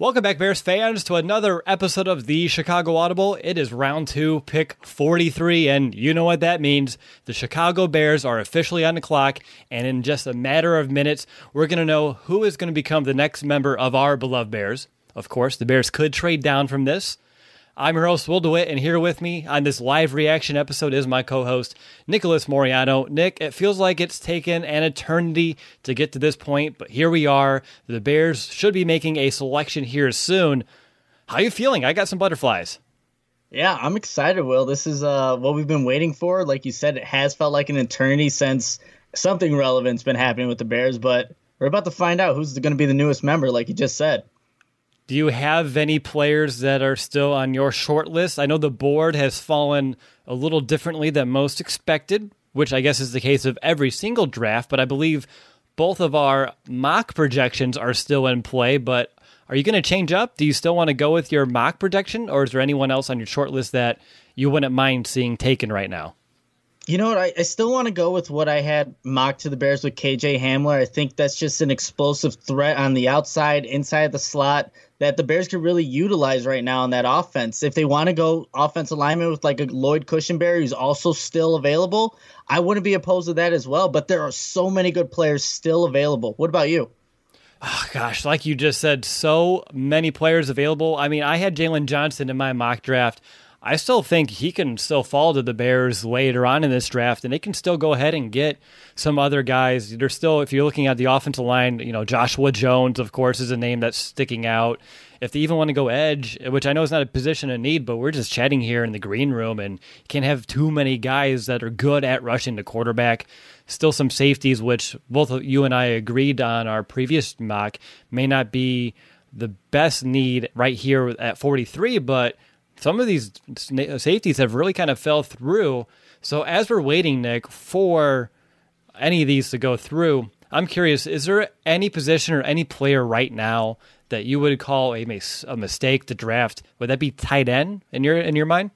Welcome back, Bears fans, to another episode of the Chicago Audible. It is round two, pick 43, and you know what that means. The Chicago Bears are officially on the clock, and in just a matter of minutes, we're going to know who is going to become the next member of our beloved Bears. Of course, the Bears could trade down from this. I'm your host, Will DeWitt, and here with me on this live reaction episode is my co host, Nicholas Moriano. Nick, it feels like it's taken an eternity to get to this point, but here we are. The Bears should be making a selection here soon. How you feeling? I got some butterflies. Yeah, I'm excited, Will. This is uh, what we've been waiting for. Like you said, it has felt like an eternity since something relevant's been happening with the Bears, but we're about to find out who's going to be the newest member, like you just said. Do you have any players that are still on your short list? I know the board has fallen a little differently than most expected, which I guess is the case of every single draft, but I believe both of our mock projections are still in play. But are you going to change up? Do you still want to go with your mock projection, or is there anyone else on your short list that you wouldn't mind seeing taken right now? You know what? I, I still want to go with what I had mocked to the Bears with KJ Hamler. I think that's just an explosive threat on the outside, inside the slot that the Bears could really utilize right now in that offense. If they want to go offense alignment with like a Lloyd Cushenberry who's also still available, I wouldn't be opposed to that as well. But there are so many good players still available. What about you? Oh, gosh, like you just said, so many players available. I mean, I had Jaylon Johnson in my mock draft. I still think he can still fall to the Bears later on in this draft, and they can still go ahead and get some other guys. They're still, if you're looking at the offensive line, you know, Joshua Jones, of course, is a name that's sticking out. If they even want to go edge, which I know is not a position of need, but we're just chatting here in the green room, and can't have too many guys that are good at rushing the quarterback. Still, some safeties, which both you and I agreed on our previous mock, may not be the best need right here at 43, but some of these safeties have really kind of fell through. So as we're waiting, Nick, for any of these to go through, I'm curious: is there any position or any player right now that you would call a, a mistake to draft? Would that be tight end in your in your mind?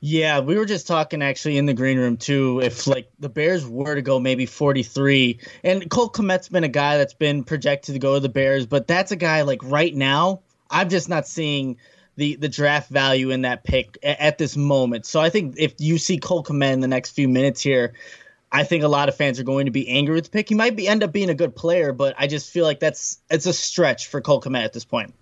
Yeah, we were just talking actually in the green room too. If like the Bears were to go maybe 43, and Cole Kmet's been a guy that's been projected to go to the Bears, but that's a guy like right now, I'm just not seeing the the draft value in that pick at, at this moment. So I think if you see Cole Kmet in the next few minutes here, I think a lot of fans are going to be angry with the pick. He might be end up being a good player, but I just feel like that's it's a stretch for Cole Kmet at this point.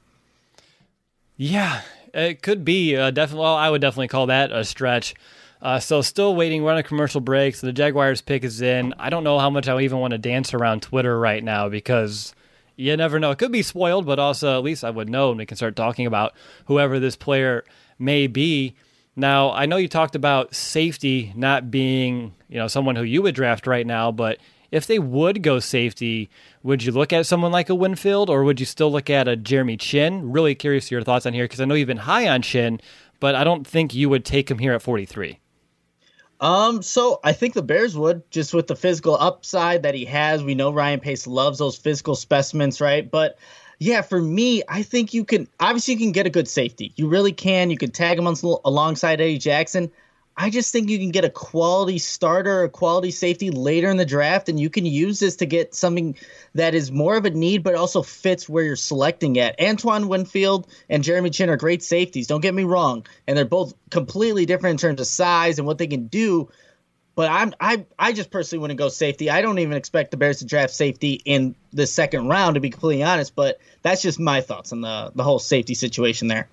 Yeah, it could be uh, definitely. Well, I would definitely call that a stretch. Uh, so still waiting. We're on a commercial break. So the Jaguars pick is in. I don't know how much I even want to dance around Twitter right now because you never know. It could be spoiled, but also at least I would know and we can start talking about whoever this player may be. Now, I know you talked about safety not being, you know, someone who you would draft right now, but if they would go safety, would you look at someone like a Winfield or would you still look at a Jeremy Chinn? Really curious your thoughts on here because I know you've been high on Chinn, but I don't think you would take him here at 43. Um, so I think the Bears would just with the physical upside that he has. We know Ryan Pace loves those physical specimens, right? But yeah, for me, I think you can obviously you can get a good safety. You really can. You can tag him on, alongside Eddie Jackson. I just think you can get a quality starter, a quality safety later in the draft, and you can use this to get something that is more of a need, but also fits where you're selecting at. Antoine Winfield and Jeremy Chinn are great safeties. Don't get me wrong, and they're both completely different in terms of size and what they can do. But I'm I I just personally wouldn't go safety. I don't even expect the Bears to draft safety in the second round, to be completely honest. But that's just my thoughts on the the whole safety situation there.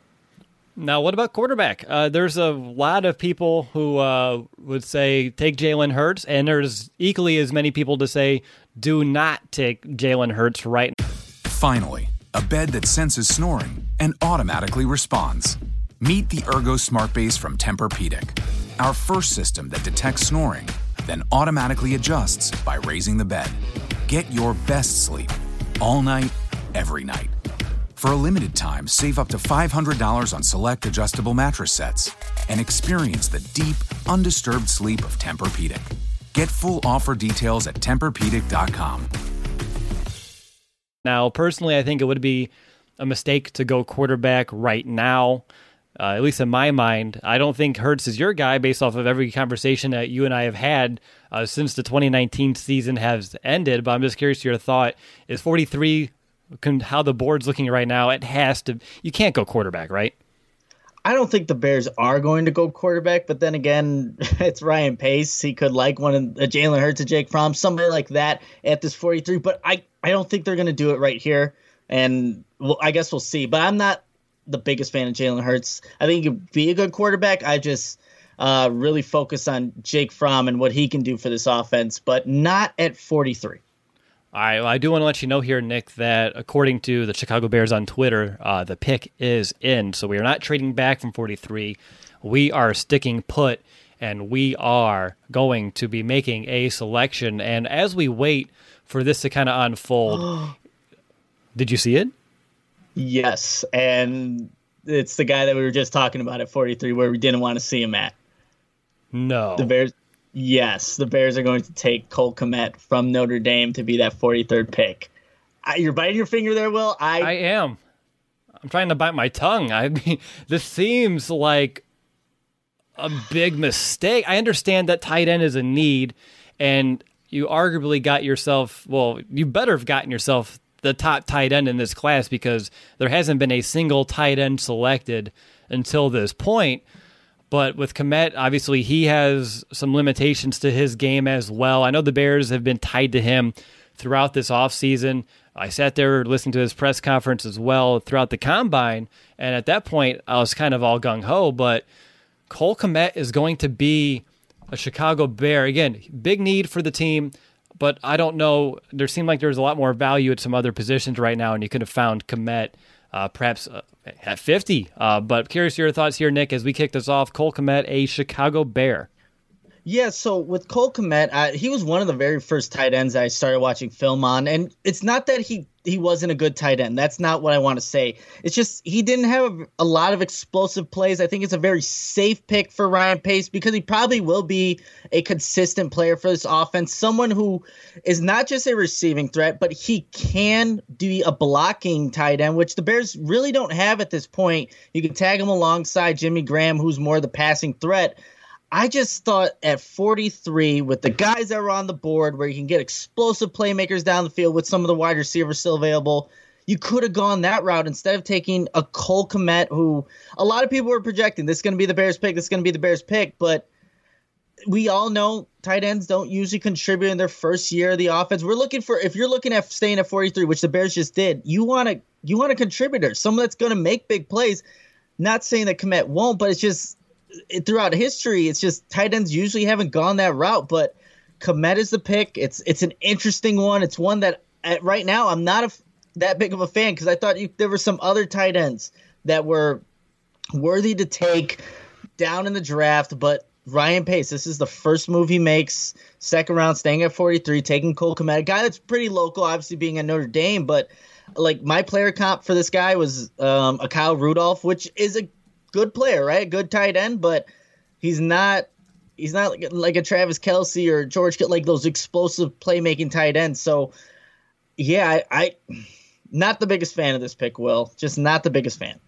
Now, what about quarterback? Uh, there's a lot of people who uh, would say take Jalen Hurts, and there's equally as many people to say do not take Jalen Hurts right now. Finally, a bed that senses snoring and automatically responds. Meet the Ergo Smart Base from Tempur-Pedic, our first system that detects snoring, then automatically adjusts by raising the bed. Get your best sleep all night, every night. For a limited time, save up to $500 on select adjustable mattress sets and experience the deep, undisturbed sleep of Tempur-Pedic. Get full offer details at TempurPedic.com. Now, personally, I think it would be a mistake to go quarterback right now. Uh, at least in my mind, I don't think Hurts is your guy based off of every conversation that you and I have had uh, since the 2019 season has ended. But I'm just curious your thought: Is 43 how the board's looking right now, it has to. You can't go quarterback, right? I don't think the Bears are going to go quarterback, but then again, it's Ryan Pace. He could like one of uh, Jalen Hurts, a Jake Fromm, somebody like that at this 43. But I, I don't think they're going to do it right here. And I guess we'll see. But I'm not the biggest fan of Jalen Hurts. I think he could be a good quarterback. I just uh, really focus on Jake Fromm and what he can do for this offense, but not at 43. I, I do want to let you know here, Nick, that according to the Chicago Bears on Twitter, uh, the pick is in. So we are not trading back from 43. We are sticking put, and we are going to be making a selection. And as we wait for this to kind of unfold, did you see it? Yes. And it's the guy that we were just talking about at 43 where we didn't want to see him at. No. The Bears Yes, the Bears are going to take Cole Kmet from Notre Dame to be that 43rd pick. I, you're biting your finger there, Will. I I am. I'm trying to bite my tongue. I mean, this seems like a big mistake. I understand that tight end is a need, and you arguably got yourself. Well, you better have gotten yourself the top tight end in this class because there hasn't been a single tight end selected until this point. But with Kmet, obviously, he has some limitations to his game as well. I know the Bears have been tied to him throughout this offseason. I sat there listening to his press conference as well throughout the combine. And at that point, I was kind of all gung ho. But Cole Kmet is going to be a Chicago Bear. Again, big need for the team. But I don't know. There seemed like there was a lot more value at some other positions right now, and you could have found Kmet uh, perhaps uh, at 50. Uh, but curious your thoughts here, Nick, as we kick this off. Cole Kmet, a Chicago Bear. Yeah, so with Cole Kmet, uh, he was one of the very first tight ends I started watching film on, and it's not that he he wasn't a good tight end. That's not what I want to say. It's just he didn't have a, lot of explosive plays. I think it's a very safe pick for Ryan Pace because he probably will be a consistent player for this offense. Someone who is not just a receiving threat, but he can be a blocking tight end, which the Bears really don't have at this point. You can tag him alongside Jimmy Graham, who's more the passing threat. I just thought at 43, with the guys that were on the board, where you can get explosive playmakers down the field with some of the wide receivers still available, you could have gone that route instead of taking a Cole Kmet, who a lot of people were projecting this is going to be the Bears pick, this is going to be the Bears pick, but we all know tight ends don't usually contribute in their first year of the offense. We're looking for if you're looking at staying at 43, which the Bears just did, you want to you want a contributor, someone that's going to make big plays. Not saying that Kmet won't, but it's just throughout history, it's just tight ends usually haven't gone that route. But Kmet is the pick. It's it's an interesting one. It's one that at, right now I'm not a, that big of a fan because I thought you, there were some other tight ends that were worthy to take down in the draft, but Ryan Pace, this is the first move he makes, second round, staying at 43, taking Cole Kmet, a guy that's pretty local, obviously being at Notre Dame, but like my player comp for this guy was um, a Kyle Rudolph, which is a good player, right? Good tight end, but he's not he's not like, like a Travis Kelce or George like those explosive playmaking tight ends. So yeah, I, I not the biggest fan of this pick, Will. Just not the biggest fan.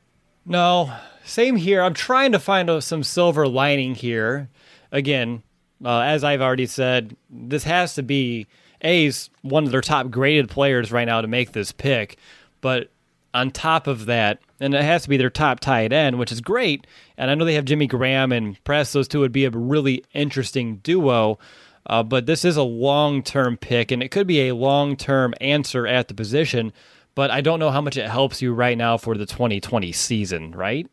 No, same here. I'm trying to find a, some silver lining here. Again, uh, as I've already said, this has to be A's one of their top graded players right now to make this pick. But on top of that, and it has to be their top tight end, which is great. And I know they have Jimmy Graham and Press; those two would be a really interesting duo. Uh, but this is a long term pick, and it could be a long term answer at the position. But I don't know how much it helps you right now for the 2020 season, right?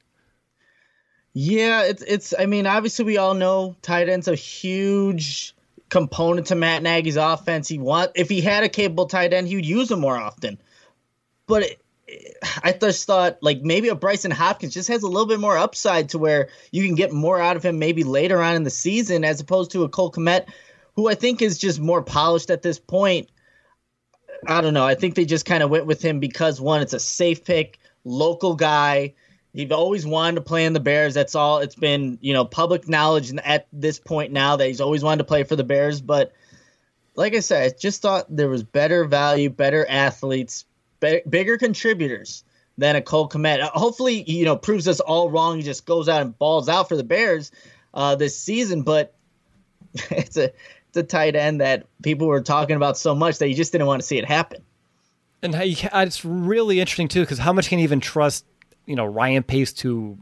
Yeah, it's it's. I mean, obviously, we all know tight end's a huge component to Matt Nagy's offense. He want if he had a capable tight end, he would use him more often. But it, I just thought like maybe a Brycen Hopkins just has a little bit more upside to where you can get more out of him maybe later on in the season as opposed to a Cole Kmet, who I think is just more polished at this point. I don't know. I think they just kind of went with him because one, it's a safe pick, local guy. He's always wanted to play in the Bears. That's all. It's been you know public knowledge at this point now that he's always wanted to play for the Bears. But like I said, I just thought there was better value, better athletes, bigger contributors than a Cole Kmet. Uh, hopefully, you know, proves us all wrong. He just goes out and balls out for the Bears uh, this season. But it's a it's a tight end that people were talking about so much that you just didn't want to see it happen. And it's really interesting too, because how much can you even trust you know Ryan Pace to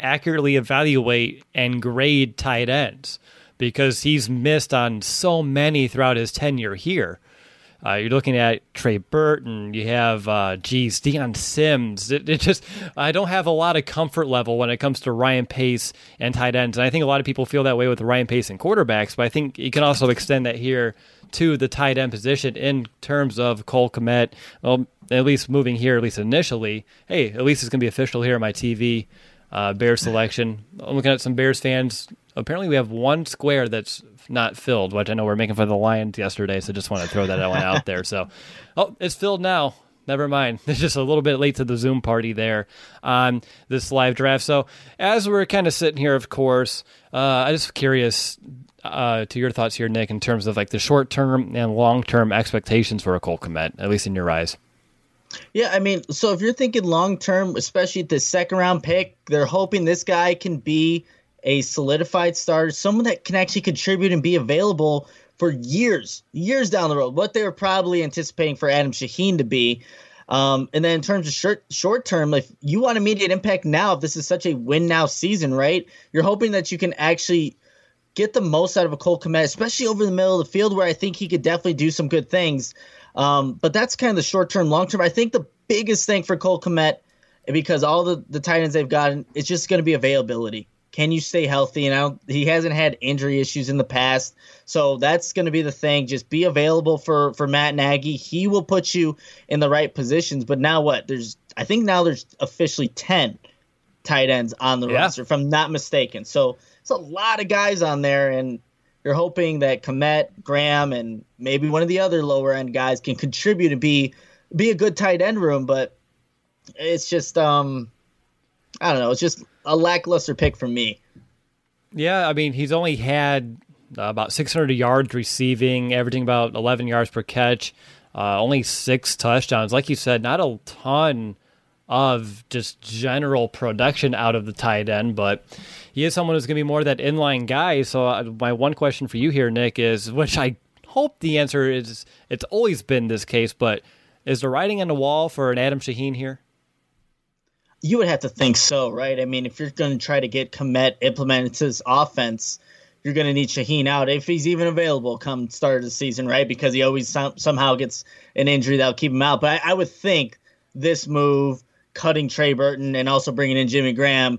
accurately evaluate and grade tight ends because he's missed on so many throughout his tenure here. Uh, you're looking at Trey Burton. You have, uh, geez, Dion Sims. It, it, just, I don't have a lot of comfort level when it comes to Ryan Pace and tight ends. And I think a lot of people feel that way with Ryan Pace and quarterbacks, but I think you can also extend that here to the tight end position in terms of Cole Kmet. Well, at least moving here, at least initially. Hey, at least it's going to be official here on my TV. Uh, Bears selection. I'm looking at some Bears fans. Apparently, we have one square that's not filled, which I know we are making fun of the Lions yesterday, so just want to throw that one out there. So, oh, it's filled now. Never mind. It's just a little bit late to the Zoom party there on this live draft. So, as we're kind of sitting here, of course, uh, I'm just curious uh, to your thoughts here, Nick, in terms of like the short term and long term expectations for a Cole Kmet, at least in your eyes. Yeah, I mean, so if you're thinking long term, especially the second round pick, they're hoping this guy can be a solidified starter, someone that can actually contribute and be available for years, years down the road. What they were probably anticipating for Adam Shaheen to be. Um, and then in terms of short short term, if you want immediate impact now, if this is such a win now season, right? You're hoping that you can actually get the most out of a Cole Kmet, especially over the middle of the field where I think he could definitely do some good things. Um, but that's kind of the short term, long term. I think the biggest thing for Cole Kmet, because all the, the tight ends they've gotten, it's just going to be availability. Can you stay healthy? And I he hasn't had injury issues in the past, so that's going to be the thing. Just be available for for Matt Nagy. He will put you in the right positions. But now what? There's I think now there's officially ten tight ends on the yeah. roster, if I'm not mistaken. So it's a lot of guys on there, and you're hoping that Kmet, Graham, and maybe one of the other lower end guys can contribute to be be a good tight end room. But it's just um, I don't know. It's just a lackluster pick for me. Yeah, I mean he's only had uh, about 600 yards receiving, averaging about 11 yards per catch, uh, only six touchdowns. Like you said, not a ton of just general production out of the tight end, but he is someone who's going to be more that inline guy. So uh, my one question for you here, Nick, is which I hope the answer is it's always been this case, but is the writing on the wall for an Adam Shaheen here? You would have to think so, right? I mean, if you're going to try to get Kmet implemented to this offense, you're going to need Shaheen out if he's even available come start of the season, right? Because he always somehow gets an injury that'll keep him out. But I, I would think this move, cutting Trey Burton and also bringing in Jimmy Graham,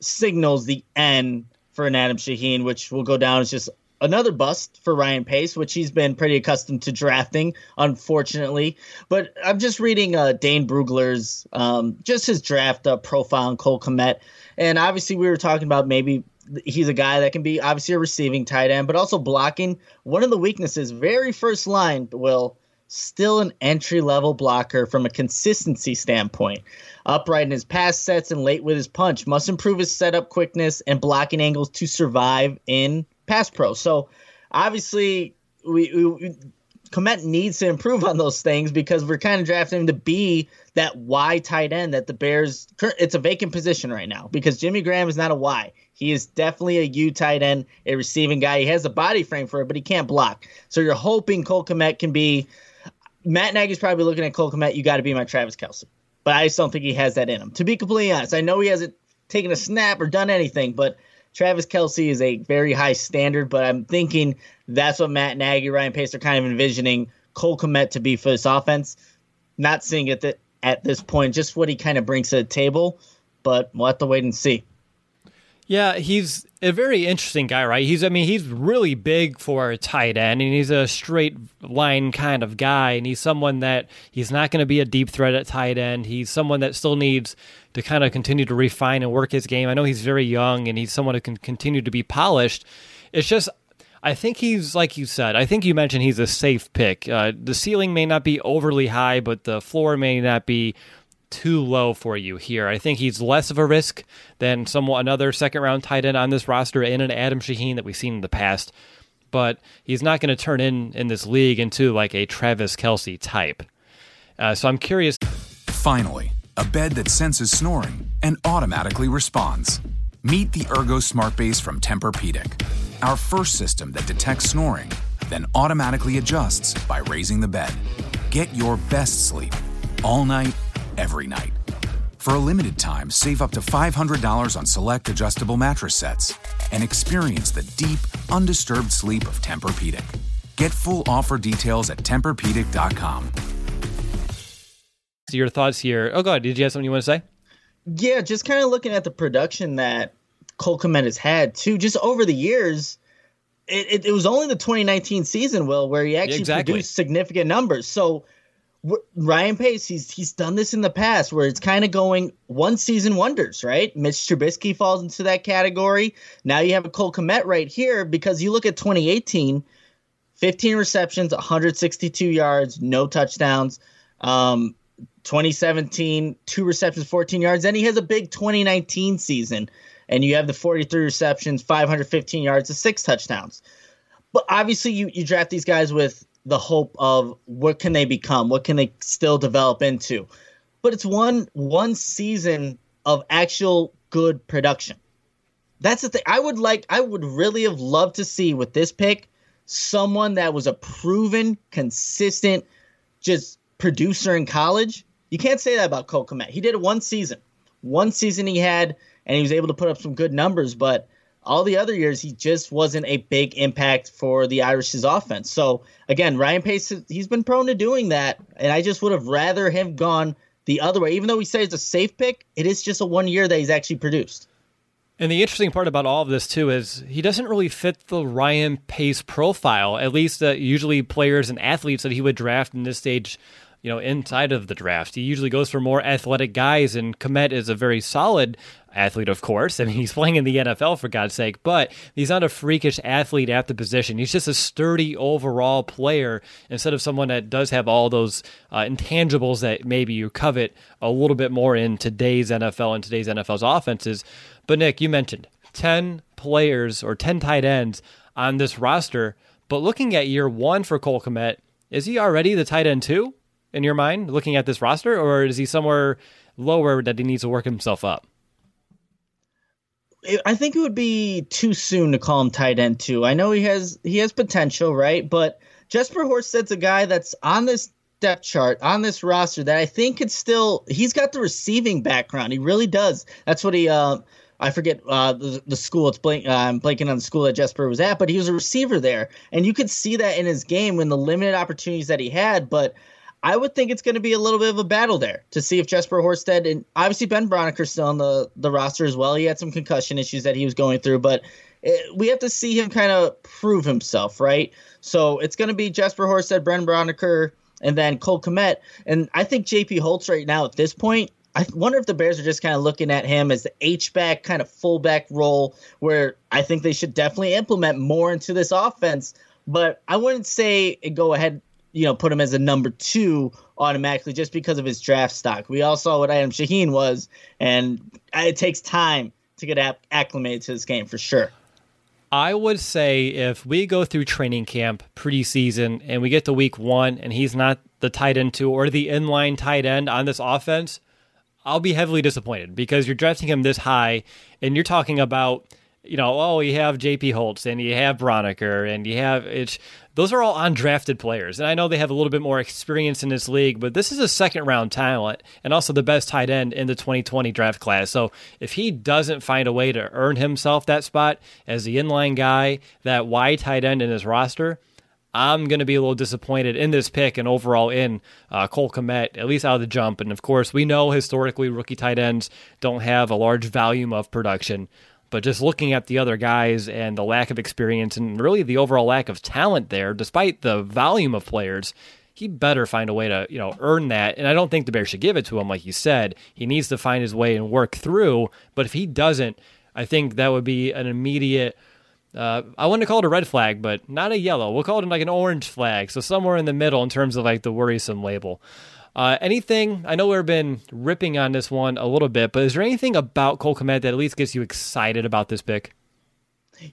signals the end for an Adam Shaheen, which will go down as just another bust for Ryan Pace, which he's been pretty accustomed to drafting, unfortunately. But I'm just reading uh, Dane Brugler's um, just his draft uh, profile on Cole Kmet, and obviously we were talking about maybe he's a guy that can be obviously a receiving tight end, but also blocking. One of the weaknesses, very first line, will still an entry level blocker from a consistency standpoint. Upright in his pass sets and late with his punch. Must improve his setup quickness and blocking angles to survive in pass pro. So obviously, we, we Kmet needs to improve on those things because we're kind of drafting him to be that Y tight end that the Bears. It's a vacant position right now because Jimmy Graham is not a Y. He is definitely a U tight end, a receiving guy. He has a body frame for it, but he can't block. So you're hoping Cole Kmet can be. Matt Nagy's probably looking at Cole Kmet. You got to be my Travis Kelce, but I just don't think he has that in him. To be completely honest, I know he hasn't taken a snap or done anything, but Travis Kelce is a very high standard, but I'm thinking that's what Matt Nagy, Ryan Pace are kind of envisioning Cole Kmet to be for this offense. Not seeing it that at this point, just what he kind of brings to the table, but we'll have to wait and see. Yeah, he's a very interesting guy, right? He's, I mean, he's really big for a tight end, and he's a straight line kind of guy, and he's someone that he's not going to be a deep threat at tight end. He's someone that still needs to kind of continue to refine and work his game. I know he's very young, and he's someone who can continue to be polished. It's just, I think he's like you said. I think you mentioned he's a safe pick. Uh, the ceiling may not be overly high, but the floor may not be too low for you here. I think he's less of a risk than somewhat another second round tight end on this roster in an Adam Shaheen that we've seen in the past. But he's not going to turn in in this league into like a Travis Kelce type. Uh, so I'm curious. Finally, a bed that senses snoring and automatically responds. Meet the Ergo Smart Base from Tempur-Pedic, our first system that detects snoring, then automatically adjusts by raising the bed. Get your best sleep all night every night. For a limited time, save up to $500 on select adjustable mattress sets and experience the deep, undisturbed sleep of Tempur-Pedic. Get full offer details at TempurPedic.com. So your thoughts here. Oh, God, did you have something you want to say? Yeah, just kind of looking at the production that Cole Kmet has had, too, just over the years. It, it, it was only the 2019 season, Will, where he actually exactly. produced significant numbers. So Ryan Pace, he's he's done this in the past where it's kind of going one season wonders, right? Mitch Trubisky falls into that category. Now you have a Cole Kmet right here because you look at 2018, 15 receptions, 162 yards, no touchdowns. Um, 2017, two receptions, 14 yards. Then he has a big 2019 season, and you have the 43 receptions, 515 yards, and six touchdowns. But obviously, you you draft these guys with the hope of what can they become, what can they still develop into. But it's one one season of actual good production. That's the thing. I would like I would really have loved to see with this pick someone that was a proven, consistent, just producer in college. You can't say that about Cole Kmet. He did it one season. One season he had, and he was able to put up some good numbers, but all the other years he just wasn't a big impact for the Irish's offense. So again, Ryan Pace he's been prone to doing that, and I just would have rather him gone the other way. Even though we say it's a safe pick, it is just a one year that he's actually produced. And the interesting part about all of this too is he doesn't really fit the Ryan Pace profile. At least uh, usually players and athletes that he would draft in this stage you know, inside of the draft. He usually goes for more athletic guys, and Kmet is a very solid athlete, of course. I mean, he's playing in the NFL for God's sake, but he's not a freakish athlete at the position. He's just a sturdy overall player instead of someone that does have all those uh, intangibles that maybe you covet a little bit more in today's NFL and today's NFL's offenses. But Nick, you mentioned 10 players or 10 tight ends on this roster, but looking at year one for Cole Kmet, is he already the tight end two in your mind, looking at this roster, or is he somewhere lower that he needs to work himself up? I think it would be too soon to call him tight end too. I know he has he has potential, right? But Jesper Horsted's a guy that's on this depth chart on this roster that I think could still he's got the receiving background. He really does. That's what he uh, I forget uh, the, the school. It's blank, uh, I'm blanking on the school that Jesper was at, but he was a receiver there, and you could see that in his game when the limited opportunities that he had. But I would think it's going to be a little bit of a battle there to see if Jesper Horsted and obviously Ben Braunecker's still on the, the roster as well. He had some concussion issues that he was going through, but it, we have to see him kind of prove himself, right? So it's going to be Jesper Horsted, Ben Braunecker, and then Cole Kmet. And I think JP Holtz right now at this point, I wonder if the Bears are just kind of looking at him as the H back kind of fullback role, where I think they should definitely implement more into this offense. But I wouldn't say go ahead you know, put him as a number two automatically just because of his draft stock. We all saw what Adam Shaheen was, and it takes time to get acclimated to this game for sure. I would say if we go through training camp preseason and we get to week one and he's not the tight end two or the inline tight end on this offense, I'll be heavily disappointed because you're drafting him this high and you're talking about you know, oh, you have J.P. Holtz and you have Braunecker and you have it's those are all undrafted players. And I know they have a little bit more experience in this league, but this is a second round talent and also the best tight end in the 2020 draft class. So if he doesn't find a way to earn himself that spot as the inline guy, that wide tight end in his roster, I'm going to be a little disappointed in this pick and overall in uh, Cole Kmet, at least out of the jump. And of course, we know historically rookie tight ends don't have a large volume of production. But just looking at the other guys and the lack of experience and really the overall lack of talent there, despite the volume of players, he better find a way to you know earn that. And I don't think the Bears should give it to him, like you said. He needs to find his way and work through. But if he doesn't, I think that would be an immediate. Uh, I wouldn't call it a red flag, but not a yellow. We'll call it like an orange flag. So somewhere in the middle in terms of like the worrisome label. Uh, anything? I know we've been ripping on this one a little bit, but is there anything about Cole Kmet that at least gets you excited about this pick?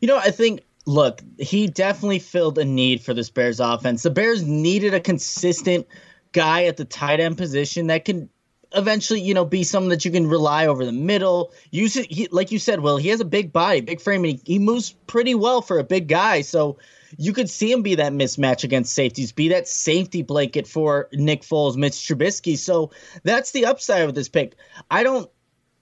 You know, I think look, he definitely filled a need for this Bears offense. The Bears needed a consistent guy at the tight end position that can eventually, you know, be someone that you can rely over the middle. Use it, he, like you said, Will. He has a big body, big frame, and he, he moves pretty well for a big guy. So you could see him be that mismatch against safeties, be that safety blanket for Nick Foles, Mitch Trubisky. So that's the upside of this pick. I don't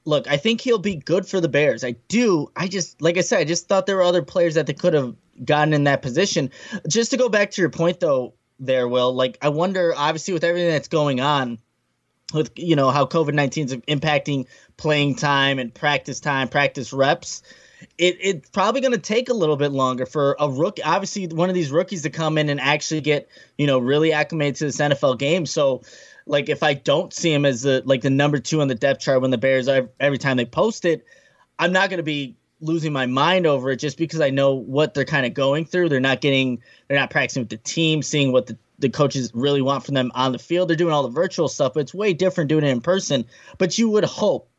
look, I think he'll be good for the Bears. I do. I just, like I said, I just thought there were other players that they could have gotten in that position. Just to go back to your point, though, there, Will, like, I wonder, obviously, with everything that's going on, with, you know, how COVID 19 is impacting playing time and practice time, practice reps it, it's probably going to take a little bit longer for a rookie, obviously one of these rookies to come in and actually get, you know, really acclimated to this NFL game. So, like, if I don't see him as the like the number two on the depth chart when the Bears are every time they post it, I'm not going to be losing my mind over it just because I know what they're kind of going through. They're not getting, they're not practicing with the team, seeing what the the coaches really want from them on the field. They're doing all the virtual stuff, but it's way different doing it in person. But you would hope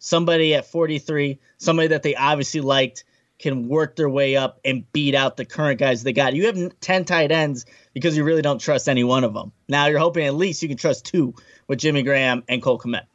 somebody at 43, somebody that they obviously liked, can work their way up and beat out the current guys they got. You have 10 tight ends because you really don't trust any one of them. Now you're hoping at least you can trust two with Jimmy Graham and Cole Kmet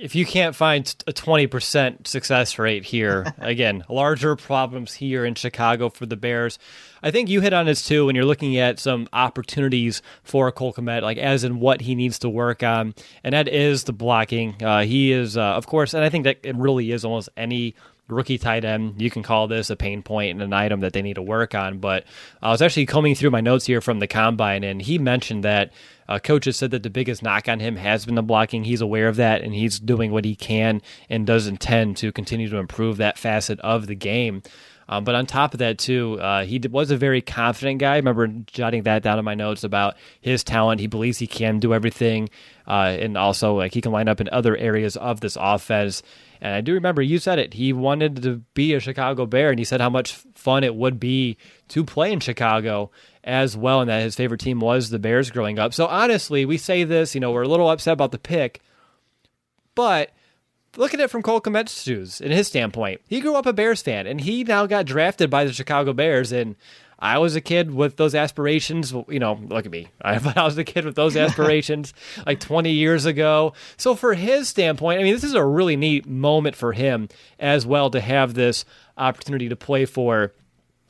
if you can't find a 20% success rate here, again, larger problems here in Chicago for the Bears. I think you hit on this too when you're looking at some opportunities for Cole Kmet, like as in what he needs to work on, and that is the blocking. Uh, he is, uh, of course, and I think that it really is almost any rookie tight end. You can call this a pain point and an item that they need to work on. But I was actually combing through my notes here from the combine, and he mentioned that uh, coaches said that the biggest knock on him has been the blocking. He's aware of that, and he's doing what he can and does intend to continue to improve that facet of the game. Um, but on top of that, too, uh, he was a very confident guy. I remember jotting that down in my notes about his talent. He believes he can do everything, uh, and also like he can line up in other areas of this offense. And I do remember you said it. He wanted to be a Chicago Bear, and he said how much fun it would be to play in Chicago as well, and that his favorite team was the Bears growing up. So honestly, we say this, you know, we're a little upset about the pick, but look at it from Cole Kmet's shoes in his standpoint. He grew up a Bears fan, and he now got drafted by the Chicago Bears, and I was a kid with those aspirations. You know, look at me. I, I was a kid with those aspirations like 20 years ago. So, for his standpoint, I mean, this is a really neat moment for him as well to have this opportunity to play for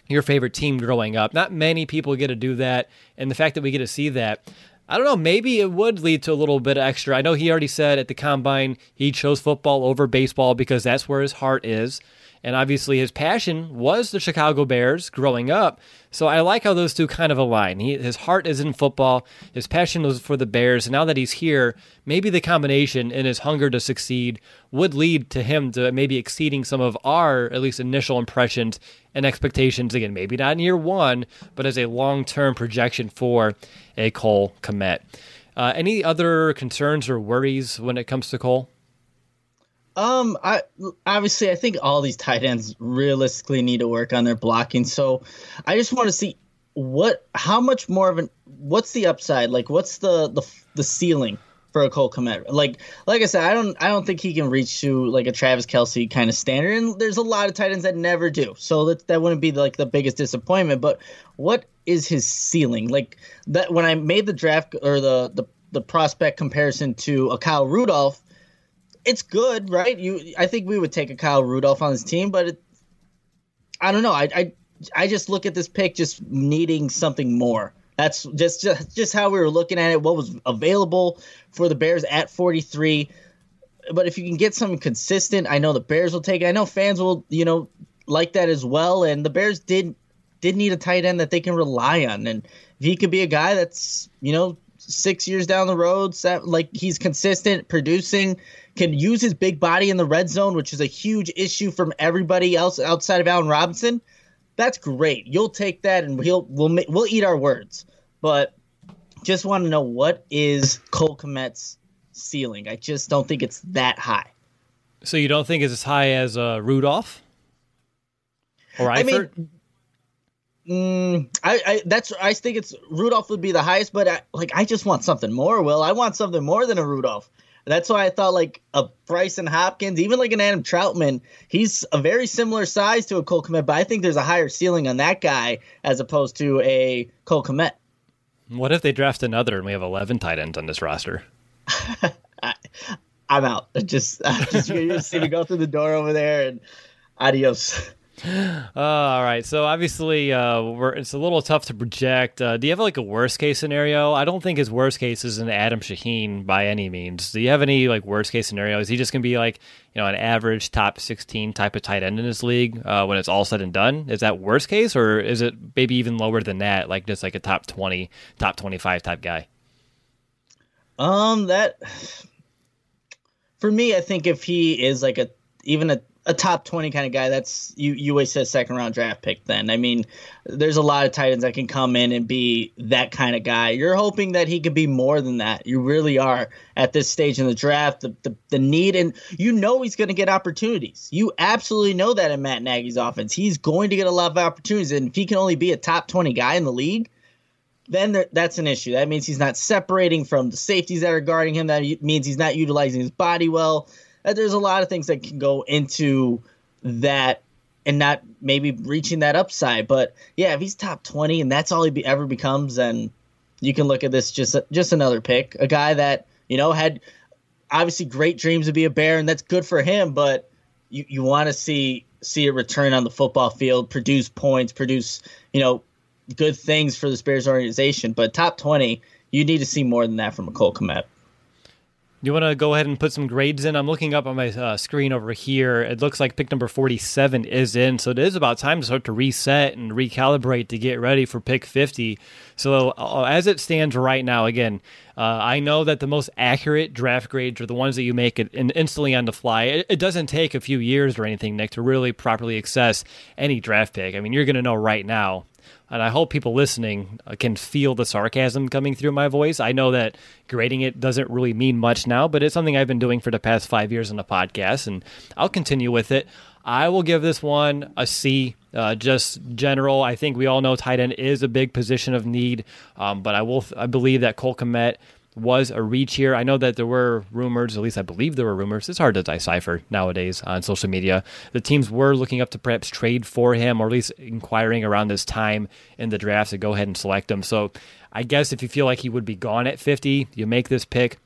your favorite team growing up. Not many people get to do that, and the fact that we get to see that, I don't know. Maybe it would lead to a little bit extra. I know he already said at the combine he chose football over baseball because that's where his heart is. And obviously, his passion was the Chicago Bears growing up. So I like how those two kind of align. He, his heart is in football, his passion was for the Bears. And now that he's here, maybe the combination and his hunger to succeed would lead to him to maybe exceeding some of our, at least initial impressions and expectations. Again, maybe not in year one, but as a long term projection for a Cole Kmet. Uh, any other concerns or worries when it comes to Cole? Um, I obviously I think all these tight ends realistically need to work on their blocking. So, I just want to see what how much more of an what's the upside? Like, what's the the the ceiling for a Cole Kmet? Like, like I said, I don't I don't think he can reach to like a Travis Kelce kind of standard. And there's a lot of tight ends that never do. So that that wouldn't be like the biggest disappointment. But what is his ceiling? Like that when I made the draft or the the the prospect comparison to a Kyle Rudolph it's good, right? You, I think we would take a Kyle Rudolph on his team, but it, I don't know. I, I, I just look at this pick just needing something more. That's just, just just how we were looking at it. What was available for the Bears at 43. But if you can get something consistent, I know the Bears will take it. I know fans will, you know, like that as well. And the Bears did did need a tight end that they can rely on. And if he could be a guy that's, you know, six years down the road, like he's consistent, producing, can use his big body in the red zone, which is a huge issue from everybody else outside of Allen Robinson. That's great. You'll take that, and we'll we'll we'll eat our words. But just want to know what is Cole Kmet's ceiling. I just don't think it's that high. So you don't think it's as high as uh, Rudolph or Eifert? I mean, Mm, I, I that's I think it's Rudolph would be the highest, but I, like I just want something more. Will I want something more than a Rudolph? That's why I thought like a Brycen Hopkins, even like an Adam Trautman, he's a very similar size to a Cole Kmet, but I think there's a higher ceiling on that guy as opposed to a Cole Kmet. What if they draft another and we have 11 tight ends on this roster? I, am out. Just, just you see me go through the door over there and adios. Uh, all right. So obviously, uh, it's a little tough to project. Uh, do you have like a worst case scenario? I don't think his worst case is an Adam Shaheen by any means. Do you have any like worst case scenario? Is he just gonna be like you know an average top sixteen type of tight end in this league uh, when it's all said and done? Is that worst case, or is it maybe even lower than that, like just like a top twenty, top twenty five type guy? Um, that for me, I think if he is like a even a a top 20 kind of guy, that's you you always said second round draft pick then. I mean, there's a lot of tight ends that can come in and be that kind of guy. You're hoping that he could be more than that. You really are at this stage in the draft. The the, the need and you know he's going to get opportunities. You absolutely know that in Matt Nagy's offense. He's going to get a lot of opportunities and if he can only be a top 20 guy in the league, then there, that's an issue. That means he's not separating from the safeties that are guarding him. That means he's not utilizing his body well Uh, there's a lot of things that can go into that and not maybe reaching that upside. But yeah, if he's top 20 and that's all he be, ever becomes, then you can look at this just just another pick, a guy that you know had obviously great dreams to be a bear, and that's good for him. But you you want to see see a return on the football field, produce points, produce you know good things for the Bears organization. But top 20, you need to see more than that from a Cole Kmet. You want to go ahead and put some grades in? I'm looking up on my uh, screen over here. It looks like pick number 47 is in, so it is about time to start to reset and recalibrate to get ready for pick 50. So, uh, as it stands right now, again, uh, I know that the most accurate draft grades are the ones that you make it instantly on the fly. It, it doesn't take a few years or anything, Nick, to really properly assess any draft pick. I mean, you're going to know right now and I hope people listening uh, can feel the sarcasm coming through my voice. I know that grading it doesn't really mean much now, but it's something I've been doing for the past five years on the podcast, and I'll continue with it. I will give this one a C. Uh, just general. I think we all know tight end is a big position of need, um, but I will. I believe that Cole Kmet was a reach here. I know that there were rumors, at least I believe there were rumors. It's hard to decipher nowadays on social media. The teams were looking up to perhaps trade for him or at least inquiring around this time in the draft to go ahead and select him. So I guess if you feel like he would be gone at 50, you make this pick.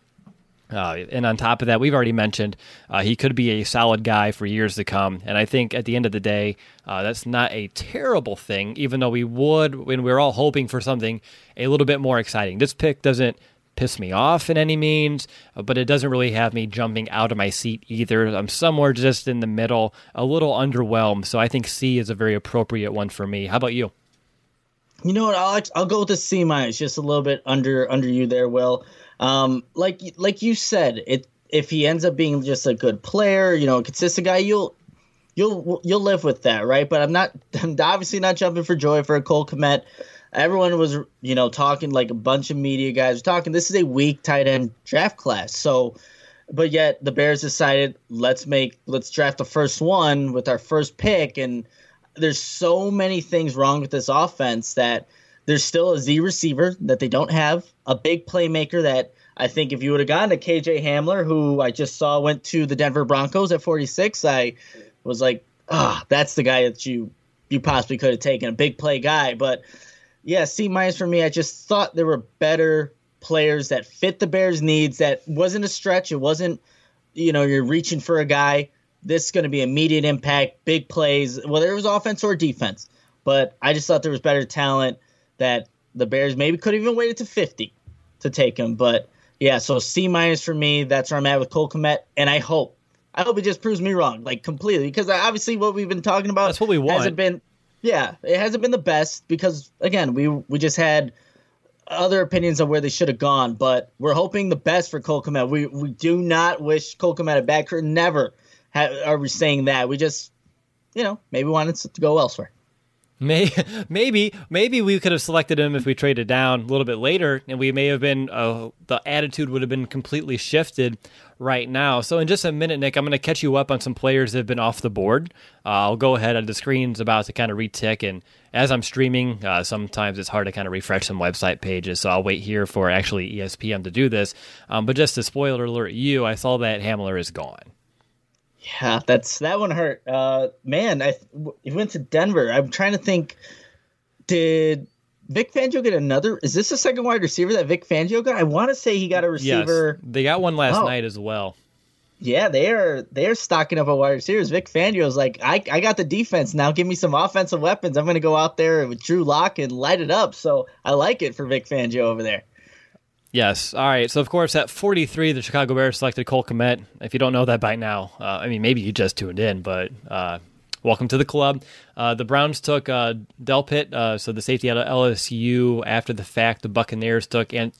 Uh, and on top of that, we've already mentioned uh, he could be a solid guy for years to come. And I think at the end of the day, uh, that's not a terrible thing, even though we would, when we're all hoping for something a little bit more exciting. This pick doesn't piss me off in any means, uh, but it doesn't really have me jumping out of my seat either. I'm somewhere just in the middle, a little underwhelmed. So I think C is a very appropriate one for me. How about you? You know what, Alex? I'll go with the C minus, just a little bit under under you there, Will. Um, like like you said, it if he ends up being just a good player, you know, a consistent guy, you'll you'll you'll live with that, right? But I'm not I'm obviously not jumping for joy for a Cole Kmet. Everyone was, you know, talking like a bunch of media guys talking. This is a weak tight end draft class, so. But yet the Bears decided let's make let's draft the first one with our first pick, and there's so many things wrong with this offense that there's still a Z receiver that they don't have, a big playmaker that I think if you would have gotten to KJ Hamler, who I just saw went to the Denver Broncos at 46, I was like, ah, oh, that's the guy that you you possibly could have taken, a big play guy. But yeah, C minus for me. I just thought there were better players that fit the Bears' needs. That wasn't a stretch. It wasn't, you know, you're reaching for a guy. This is going to be immediate impact, big plays, whether it was offense or defense. But I just thought there was better talent that the Bears maybe could have even waited to 50 to take him. But yeah, so C minus for me. That's where I'm at with Cole Kmet, and I hope, I hope it just proves me wrong, like completely, because obviously what we've been talking about that's what we want. Hasn't been, yeah, it hasn't been the best because again, we we just had other opinions of where they should have gone, but we're hoping the best for Cole Kmet. We we do not wish Cole Kmet a bad career. Never are we saying that. We just, you know, maybe wanted to go elsewhere. May, maybe maybe we could have selected him if we traded down a little bit later, and we may have been uh, the attitude would have been completely shifted right now. So in just a minute, Nick, I'm going to catch you up on some players that have been off the board. Uh, I'll go ahead. The screen's about to kind of retick, and as I'm streaming, uh, sometimes it's hard to kind of refresh some website pages. So I'll wait here for actually ESPN to do this. Um, but just to spoiler alert you, I saw that Hamler is gone. Yeah, that's that one hurt. Uh, man, I he went to Denver. I'm trying to think. Did Vic Fangio get another? Is this a second wide receiver that Vic Fangio got? I want to say he got a receiver. Yes, they got one last oh. night as well. Yeah, they are they're stocking up on wide receivers. Vic Fangio's like, I, I got the defense now. Give me some offensive weapons. I'm going to go out there with Drew Lock and light it up. So I like it for Vic Fangio over there. Yes. All right. So, of course, at 43, the Chicago Bears selected Cole Kmet. If you don't know that by now, uh, I mean, maybe you just tuned in, but uh, welcome to the club. Uh, the Browns took uh, Delpit, uh, so the safety out of LSU. After the fact, the Buccaneers took Ant-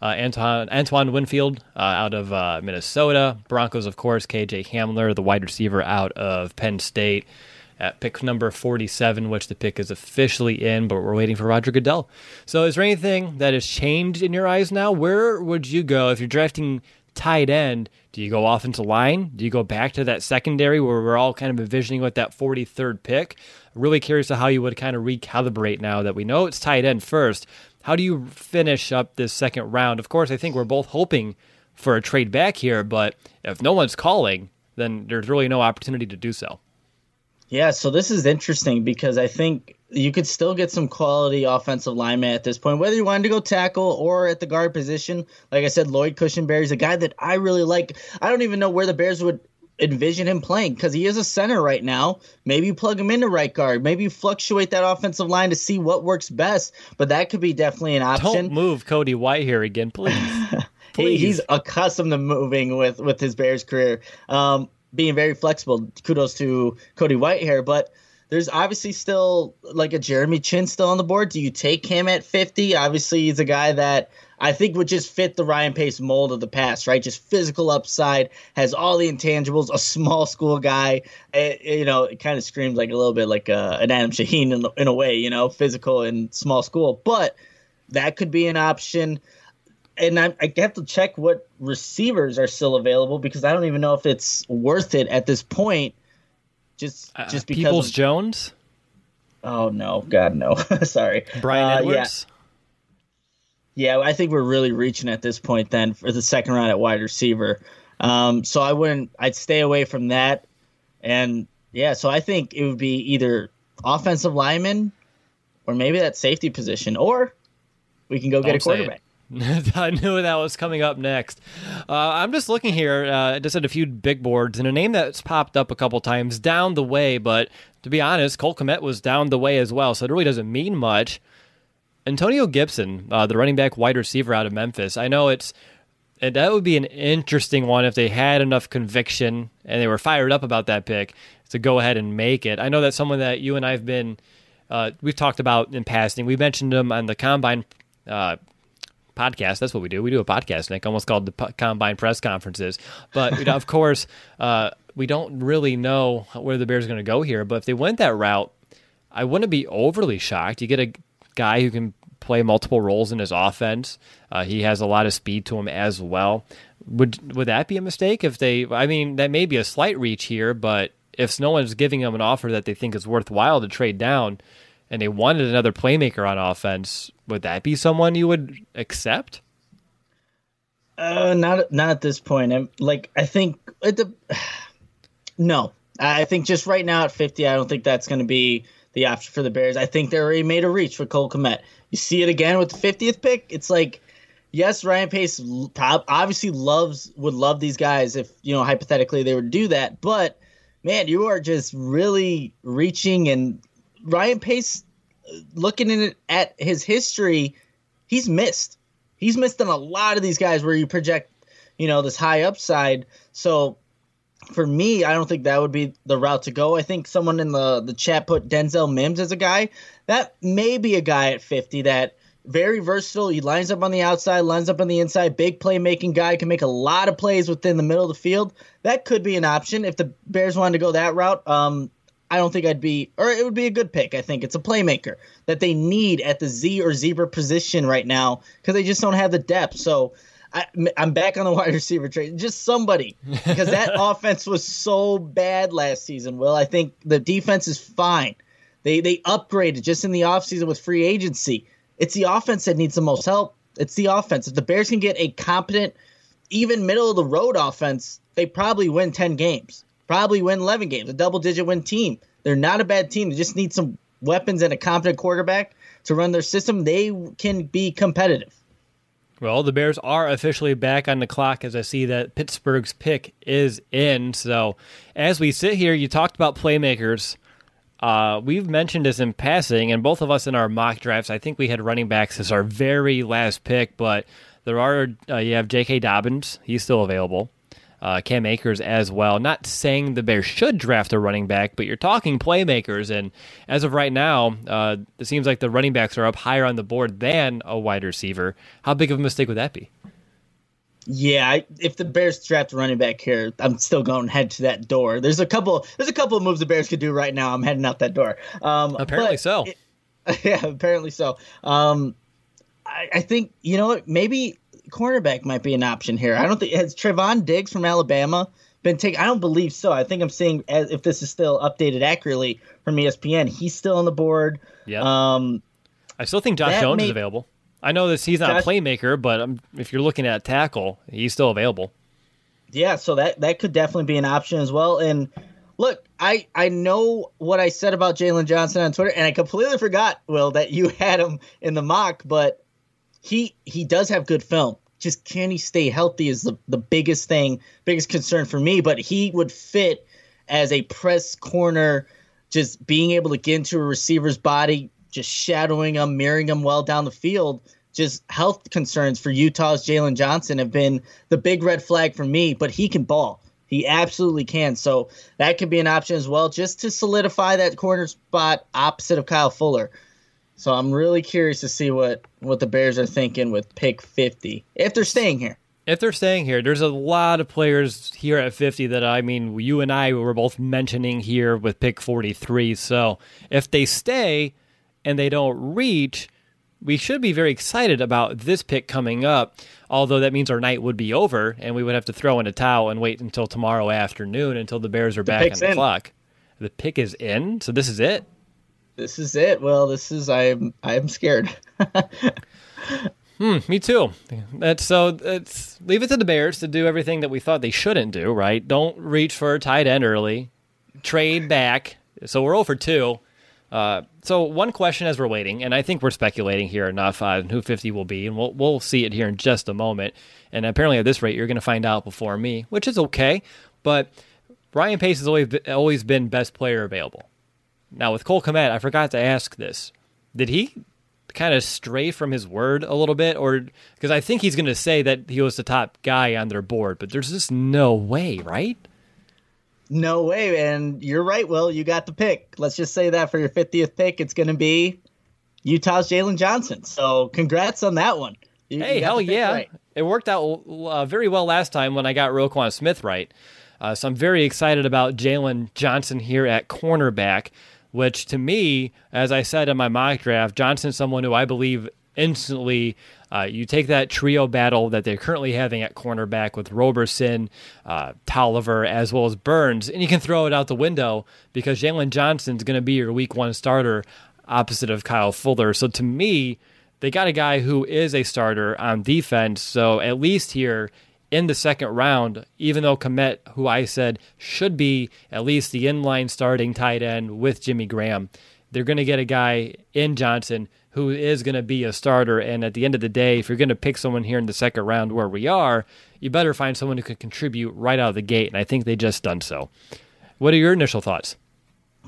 uh, Antoine, Antoine Winfield out of Minnesota. Broncos, of course, KJ Hamler, the wide receiver out of Penn State at pick number 47, which the pick is officially in, but we're waiting for Roger Goodell. So, is there anything that has changed in your eyes now? Where would you go if you're drafting tight end? Do you go off into line? Do you go back to that secondary where we're all kind of envisioning with that 43rd pick? Really curious to how you would kind of recalibrate now that we know it's tight end first. How do you finish up this second round? Of course, I think we're both hoping for a trade back here, but if no one's calling, then there's really no opportunity to do so. Yeah, so this is interesting because I think you could still get some quality offensive lineman at this point, whether you wanted to go tackle or at the guard position. Like I said, Lloyd Cushenberry is a guy that I really like. I don't even know where the Bears would envision him playing because he is a center right now. Maybe you plug him into right guard. Maybe you fluctuate that offensive line to see what works best. But that could be definitely an option. Don't move Cody Whitehair again, please. please. he's accustomed to moving with with his Bears career. Um, being very flexible. Kudos to Cody Whitehair, but there's obviously still like a Jeremy Chinn still on the board. Do you take him at 50? Obviously, he's a guy that I think would just fit the Ryan Pace mold of the past, right? Just physical upside, has all the intangibles, a small school guy. It, you know, it kind of screams like a little bit like uh, an Adam Shaheen in, in a way, you know, physical and small school. But that could be an option and I, I have to check what receivers are still available because I don't even know if it's worth it at this point. Just uh, just because Peoples of, Jones. Oh no, God no! Sorry, Bryan uh, Edwards. Yeah. yeah, I think we're really reaching at this point then for the second round at wide receiver. Um, so I wouldn't. I'd stay away from that. And yeah, so I think it would be either offensive lineman or maybe that safety position, or we can go get Don't a quarterback. I knew that was coming up next. Uh, I'm just looking here, uh, just at a few big boards, and a name that's popped up a couple times down the way, but to be honest, Cole Kmet was down the way as well, so it really doesn't mean much. Antonio Gibson, uh, the running back wide receiver out of Memphis. I know it's that would be an interesting one if they had enough conviction and they were fired up about that pick to go ahead and make it. I know that's someone that you and I have been uh, we've talked about in passing. We mentioned him on the combine uh, podcast. That's what we do. We do a podcast, Nick, almost called the P- combine press conferences. But you know, of course, uh, we don't really know where the Bears are going to go here. But if they went that route, I wouldn't be overly shocked. You get a guy who can play multiple roles in his offense. Uh, he has a lot of speed to him as well. Would would that be a mistake if they? I mean, that may be a slight reach here, but if no one's giving him an offer that they think is worthwhile to trade down, and they wanted another playmaker on offense, would that be someone you would accept? Uh, not not at this point. I'm like I think the no. I think just right now at 50, I don't think that's going to be the option for the Bears. I think they already made a reach for Cole Kmet. You see it again with the 50th pick. It's like, yes, Ryan Pace obviously loves would love these guys if you know hypothetically they would do that. But man, you are just really reaching and Ryan Pace. Looking at his history, he's missed. He's missed on a lot of these guys where you project, you know, this high upside. So for me, I don't think that would be the route to go. I think someone in the the chat put Denzel Mims as a guy. That may be a guy at 50 that very versatile. He lines up on the outside, lines up on the inside. Big playmaking guy can make a lot of plays within the middle of the field. That could be an option if the Bears wanted to go that route. Um, I don't think I'd be, or it would be a good pick. I think it's a playmaker that they need at the Z or zebra position right now because they just don't have the depth. So I, am back on the wide receiver trade. Just somebody because that offense was so bad last season. Well, I think the defense is fine. They they upgraded just in the offseason with free agency. It's the offense that needs the most help. It's the offense. If the Bears can get a competent, even middle of the road offense, they probably win 10 games probably win 11 games, a double digit win team. They're not a bad team. They just need some weapons and a competent quarterback to run their system. They can be competitive. Well, the Bears are officially back on the clock as I see that Pittsburgh's pick is in. So, as we sit here, you talked about playmakers. Uh, we've mentioned this in passing, and both of us in our mock drafts, I think we had running backs as our very last pick, but there are, uh, you have J.K. Dobbins. He's still available uh, Cam Akers as well. Not saying the Bears should draft a running back, but you're talking playmakers. And as of right now, uh, it seems like the running backs are up higher on the board than a wide receiver. How big of a mistake would that be? Yeah, I, if the Bears draft a running back here, I'm still going to head to that door. There's a couple. There's a couple of moves the Bears could do right now. I'm heading out that door. Um, apparently so. It, yeah, apparently so. Um, I, I think you know what? Maybe cornerback might be an option here. I don't think has Trevon Diggs from Alabama been taken. I don't believe so. I think I'm seeing as if this is still updated accurately from ESPN. He's still on the board. Yeah. Um, I still think Josh Jones may, is available. I know that he's not Josh, a playmaker, but um, if you're looking at tackle, he's still available. Yeah, so that that could definitely be an option as well. And look, I I know what I said about Jaylon Johnson on Twitter, and I completely forgot, Will, that you had him in the mock, but he he does have good film. Just can he stay healthy is the, the biggest thing, biggest concern for me. But he would fit as a press corner, just being able to get into a receiver's body, just shadowing him, mirroring him well down the field. Just health concerns for Utah's Jaylon Johnson have been the big red flag for me, but he can ball. He absolutely can. So that could be an option as well, just to solidify that corner spot opposite of Kyle Fuller. So I'm really curious to see what what the Bears are thinking with pick 50 if they're staying here. If they're staying here, there's a lot of players here at 50 that I mean, you and I were both mentioning here with pick 43. So if they stay and they don't reach, we should be very excited about this pick coming up. Although that means our night would be over and we would have to throw in a towel and wait until tomorrow afternoon until the Bears are the back on the in. clock. The pick is in, so this is it this is it. Well, this is I'm I'm scared. hmm, me too. That's so. It's leave it to the Bears to do everything that we thought they shouldn't do. Right? Don't reach for a tight end early. Trade back. So we're over two. Uh, so one question as we're waiting, and I think we're speculating here enough on who 50 will be, and we'll we'll see it here in just a moment. And apparently, at this rate, you're going to find out before me, which is okay. But Ryan Pace has always always been best player available. Now with Cole Kmet, I forgot to ask this: Did he kind of stray from his word a little bit, or because I think he's going to say that he was the top guy on their board, but there's just no way, right? No way, and you're right, Will. You got the pick. Let's just say that for your 50th pick, it's going to be Utah's Jaylon Johnson. So congrats on that one. You, hey, you hell yeah. Right. It worked out uh, very well last time when I got Roquan Smith right. Uh, so I'm very excited about Jaylon Johnson here at cornerback, which to me, as I said in my mock draft, Johnson's someone who I believe instantly uh, you take that trio battle that they're currently having at cornerback with Roberson, uh, Toliver, as well as Burns, and you can throw it out the window because Jaylon Johnson's going to be your week one starter opposite of Kyle Fuller. So to me, they got a guy who is a starter on defense. So at least here in the second round, even though Kmet, who I said should be at least the inline starting tight end with Jimmy Graham, they're going to get a guy in Johnson who is going to be a starter. And at the end of the day, if you're going to pick someone here in the second round where we are, you better find someone who can contribute right out of the gate. And I think they just done so. What are your initial thoughts?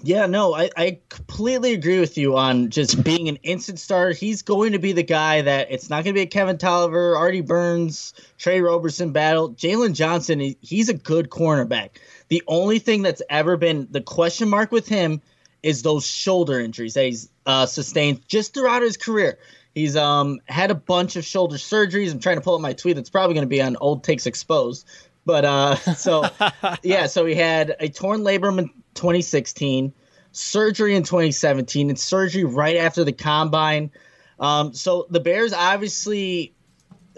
Yeah, no, I, I completely agree with you on just being an instant starter. He's going to be the guy that it's not going to be a Kevin Toliver, Artie Burns, Tre Roberson battle. Jaylon Johnson, he's a good cornerback. The only thing that's ever been the question mark with him is those shoulder injuries that he's uh, sustained just throughout his career. He's um, had a bunch of shoulder surgeries. I'm trying to pull up my tweet. That's probably going to be on Old Takes Exposed. But uh, so yeah, so he had a torn labrum in 2016, surgery in 2017, and surgery right after the combine. Um, so the Bears obviously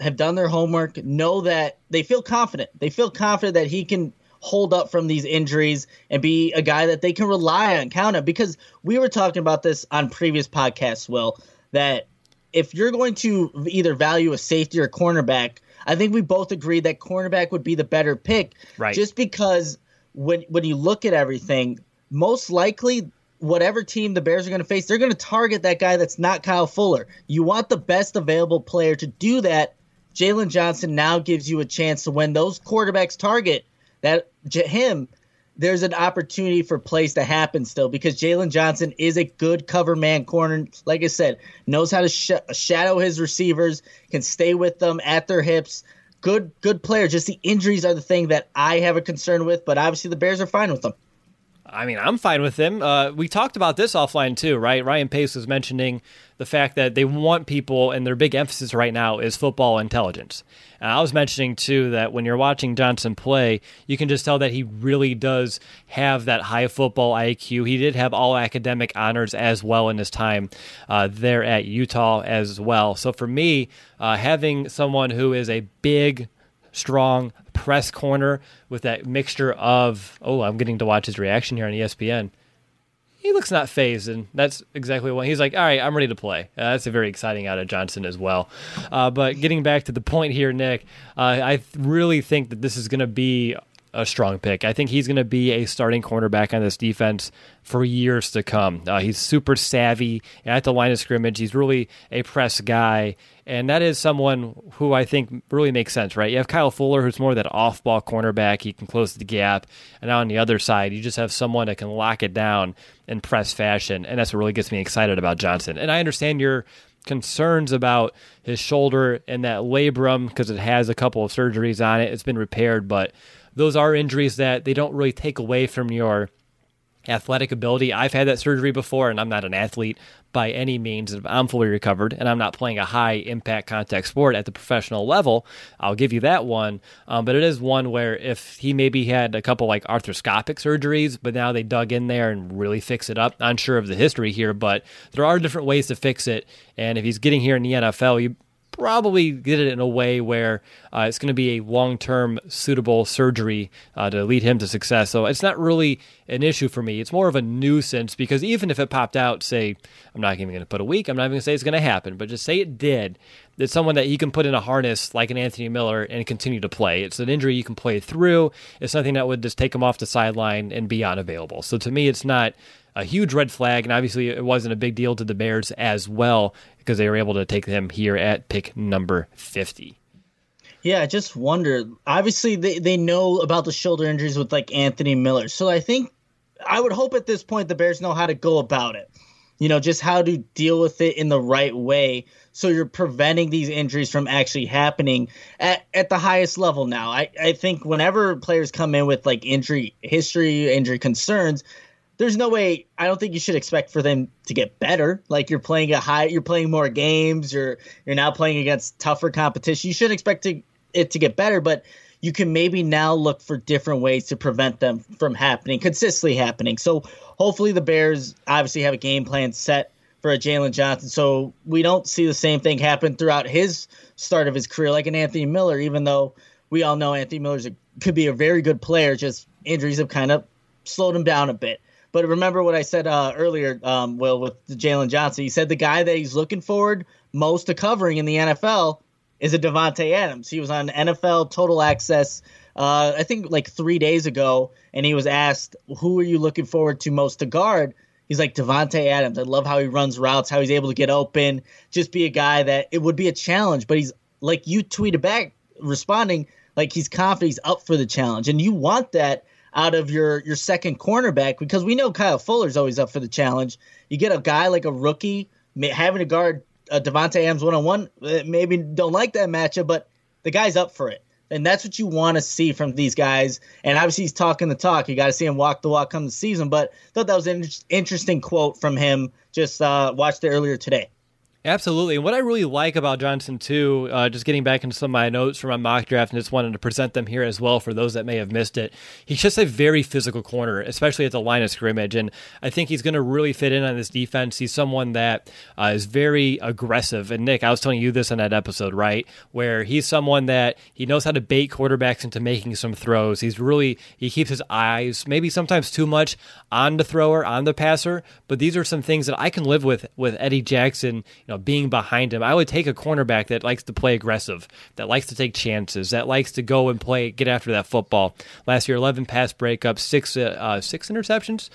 have done their homework, know that they feel confident. They feel confident that he can hold up from these injuries and be a guy that they can rely on, count on. Because we were talking about this on previous podcasts, Will, that if you're going to either value a safety or cornerback, I think we both agreed that cornerback would be the better pick. Right. Just because when when you look at everything, most likely whatever team the Bears are going to face, they're going to target that guy that's not Kyle Fuller. You want the best available player to do that. Jaylon Johnson now gives you a chance to when those quarterbacks target that him, there's an opportunity for plays to happen still because Jaylon Johnson is a good cover man corner. Like I said, knows how to sh- shadow his receivers, can stay with them at their hips. Good, good player. Just the injuries are the thing that I have a concern with, but obviously the Bears are fine with them. I mean, I'm fine with him. Uh, we talked about this offline too, right? Ryan Pace was mentioning the fact that they want people, and their big emphasis right now is football intelligence. And I was mentioning too that when you're watching Johnson play, you can just tell that he really does have that high football IQ. He did have all academic honors as well in his time uh, there at Utah as well. So for me, uh, having someone who is a big, strong press corner with that mixture of oh, I'm getting to watch his reaction here on ESPN. He looks not phased, and that's exactly what he's like. All right, I'm ready to play. Uh, that's a very exciting out of Johnson as well. Uh, but getting back to the point here, Nick, uh, I really think that this is going to be a strong pick. I think he's going to be a starting cornerback on this defense for years to come. Uh, he's super savvy at the line of scrimmage. He's really a press guy, and that is someone who I think really makes sense, right? You have Kyle Fuller, who's more that off-ball cornerback. He can close the gap, and on the other side, you just have someone that can lock it down in press fashion, and that's what really gets me excited about Johnson. And I understand your concerns about his shoulder and that labrum because it has a couple of surgeries on it. It's been repaired, but those are injuries that they don't really take away from your athletic ability. I've had that surgery before, and I'm not an athlete by any means. I'm fully recovered, and I'm not playing a high impact contact sport at the professional level. I'll give you that one. Um, but it is one where if he maybe had a couple like arthroscopic surgeries, but now they dug in there and really fix it up. I'm unsure of the history here, but there are different ways to fix it. And if he's getting here in the NFL, you probably get it in a way where uh, it's going to be a long term suitable surgery uh, to lead him to success. So it's not really an issue for me. It's more of a nuisance because even if it popped out, say, I'm not even going to put a week, I'm not even going to say it's going to happen, but just say it did, it's someone that he can put in a harness like an Anthony Miller and continue to play. It's an injury you can play through. It's something that would just take him off the sideline and be unavailable. So to me, it's not a huge red flag. And obviously, it wasn't a big deal to the Bears as well because they were able to take him here at pick number 50. Yeah, I just wonder. Obviously, they, they know about the shoulder injuries with like Anthony Miller. So I think I would hope at this point the Bears know how to go about it. You know, just how to deal with it in the right way. So you're preventing these injuries from actually happening at, at the highest level now. I, I think whenever players come in with like injury history, injury concerns, there's no way I don't think you should expect for them to get better. Like you're playing a high you're playing more games, you're you're now playing against tougher competition. You should expect to it to get better, but you can maybe now look for different ways to prevent them from happening, consistently happening. So hopefully the Bears obviously have a game plan set for a Jaylon Johnson, so we don't see the same thing happen throughout his start of his career, like an Anthony Miller. Even though we all know Anthony Miller could be a very good player, just injuries have kind of slowed him down a bit. But remember what I said uh, earlier, um, Will, with Jaylon Johnson. He said the guy that he's looking forward most to covering in the NFL is a Davante Adams. He was on NFL Total Access, uh, I think like three days ago, and he was asked, "Who are you looking forward to most to guard?" He's like Davante Adams. I love how he runs routes, how he's able to get open, just be a guy that it would be a challenge. But he's like you tweeted back, responding like he's confident he's up for the challenge, and you want that out of your your second cornerback because we know Kyle Fuller's always up for the challenge. You get a guy like a rookie having to guard uh, Davante Adams one on one, maybe don't like that matchup, but the guy's up for it. And that's what you want to see from these guys. And obviously, he's talking the talk. You got to see him walk the walk come the season. But I thought that was an interesting quote from him. Just uh, watched it earlier today. Absolutely. And what I really like about Johnson, too, uh, just getting back into some of my notes from my mock draft and just wanted to present them here as well for those that may have missed it. He's just a very physical corner, especially at the line of scrimmage. And I think he's going to really fit in on this defense. He's someone that uh, is very aggressive. And Nick, I was telling you this in that episode, right? Where he's someone that he knows how to bait quarterbacks into making some throws. He's really, he keeps his eyes, maybe sometimes too much, on the thrower, on the passer. But these are some things that I can live with with Eddie Jackson know, being behind him. I would take a cornerback that likes to play aggressive, that likes to take chances, that likes to go and play, get after that football. Last year, 11 pass breakups, six uh, uh, six interceptions.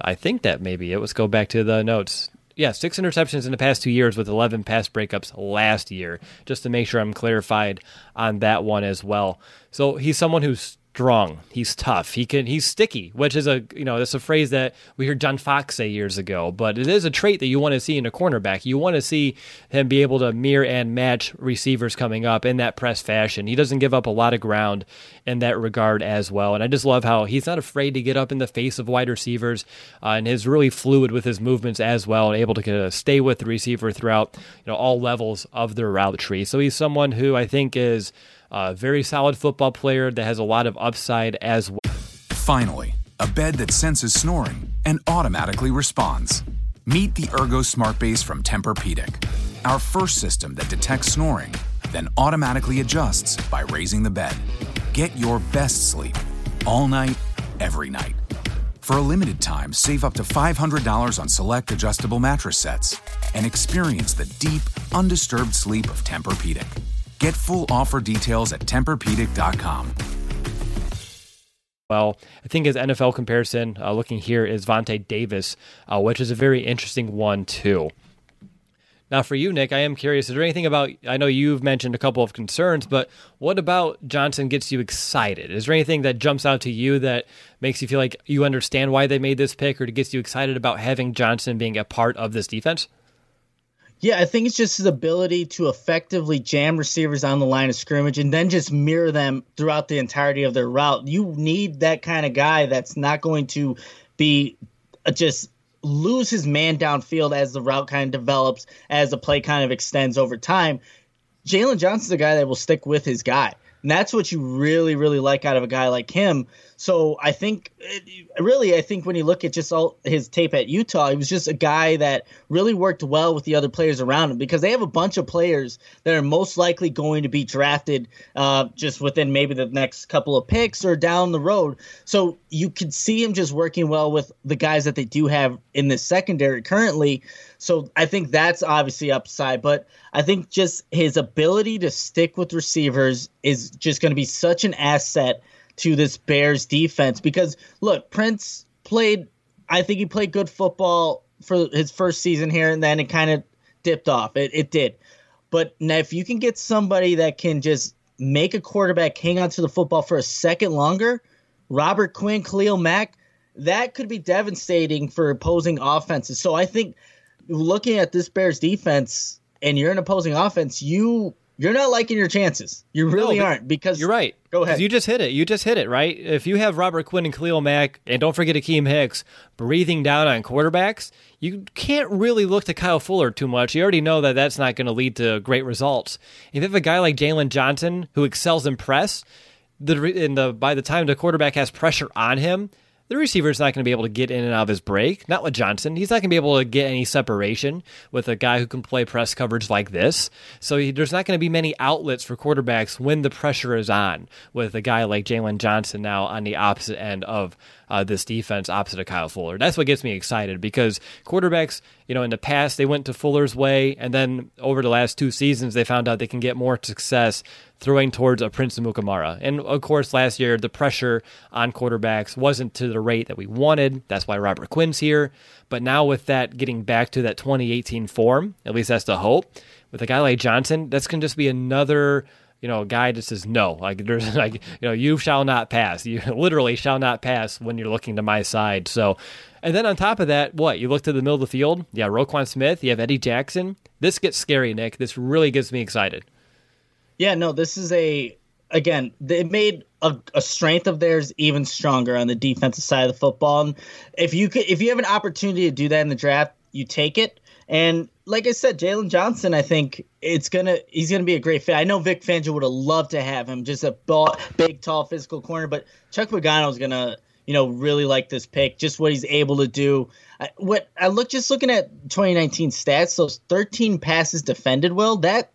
I think that maybe it. Let's go back to the notes. Yeah, six interceptions in the past two years with 11 pass breakups last year, just to make sure I'm clarified on that one as well. So he's someone who's strong. He's tough. He can. He's sticky, which is a you know that's a phrase that we heard John Fox say years ago. But it is a trait that you want to see in a cornerback. You want to see him be able to mirror and match receivers coming up in that press fashion. He doesn't give up a lot of ground in that regard as well. And I just love how he's not afraid to get up in the face of wide receivers, uh, and is really fluid with his movements as well, and able to kind of stay with the receiver throughout you know all levels of the route tree. So he's someone who I think is a very solid football player that has a lot of upside as well. Finally, a bed that senses snoring and automatically responds. Meet the Ergo Smart Base from Tempur-Pedic, our first system that detects snoring, then automatically adjusts by raising the bed. Get your best sleep all night, every night. For a limited time, save up to $500 on select adjustable mattress sets and experience the deep, undisturbed sleep of Tempur-Pedic. Get full offer details at TempurPedic.com. Well, I think his NFL comparison, uh, looking here, is Vontae Davis, uh, which is a very interesting one too. Now, for you, Nick, I am curious. Is there anything about? I know you've mentioned a couple of concerns, but what about Johnson gets you excited? Is there anything that jumps out to you that makes you feel like you understand why they made this pick, or gets you excited about having Johnson being a part of this defense? Yeah, I think it's just his ability to effectively jam receivers on the line of scrimmage and then just mirror them throughout the entirety of their route. You need that kind of guy that's not going to be uh, just lose his man downfield as the route kind of develops, as the play kind of extends over time. Jaylon Johnson's a guy that will stick with his guy. And that's what you really, really like out of a guy like him. So I think, really, I think when you look at just all his tape at Utah, he was just a guy that really worked well with the other players around him because they have a bunch of players that are most likely going to be drafted uh, just within maybe the next couple of picks or down the road. So you could see him just working well with the guys that they do have in the secondary currently. So I think that's obviously upside, but I think just his ability to stick with receivers is just going to be such an asset to this Bears defense because look, Prince played I think he played good football for his first season here, and then it kind of dipped off. It, it did. But now, if you can get somebody that can just make a quarterback hang on to the football for a second longer, Robert Quinn, Khalil Mack, that could be devastating for opposing offenses. So I think looking at this Bears defense and you're an opposing offense, you you're not liking your chances. You really no, aren't because you're right. Go ahead. You just hit it. You just hit it, right? If you have Robert Quinn and Khalil Mack, and don't forget Akiem Hicks breathing down on quarterbacks, you can't really look to Kyle Fuller too much. You already know that that's not going to lead to great results. If you have a guy like Jaylon Johnson who excels in press, the in the by the time the quarterback has pressure on him, the receiver's not going to be able to get in and out of his break. Not with Johnson. He's not going to be able to get any separation with a guy who can play press coverage like this. So he, there's not going to be many outlets for quarterbacks when the pressure is on with a guy like Jaylon Johnson now on the opposite end of uh, this defense opposite of Kyle Fuller. That's what gets me excited because quarterbacks, you know, in the past they went to Fuller's way, and then over the last two seasons they found out they can get more success throwing towards a Prince Amukamara. And of course, last year the pressure on quarterbacks wasn't to the rate that we wanted. That's why Robert Quinn's here. But now with that getting back to that 2018 form, at least that's the hope. With a guy like Johnson, that's going to just be another you know, a guy that says no. Like there's like, you know, you shall not pass. You literally shall not pass when you're looking to my side. So, and then on top of that, what you look to the middle of the field. Yeah, Roquan Smith. You have Eddie Jackson. This gets scary, Nick. This really gets me excited. Yeah, no, this is a again. It made a, a strength of theirs even stronger on the defensive side of the football. And if you could, if you have an opportunity to do that in the draft, you take it. And like I said, Jaylon Johnson, I think it's gonna he's gonna be a great fit. I know Vic Fangio would have loved to have him, just a ball, big, tall, physical corner, but Chuck Pagano's gonna you know really like this pick, just what he's able to do. I, what I look just looking at 2019 stats, those 13 passes defended. Well, that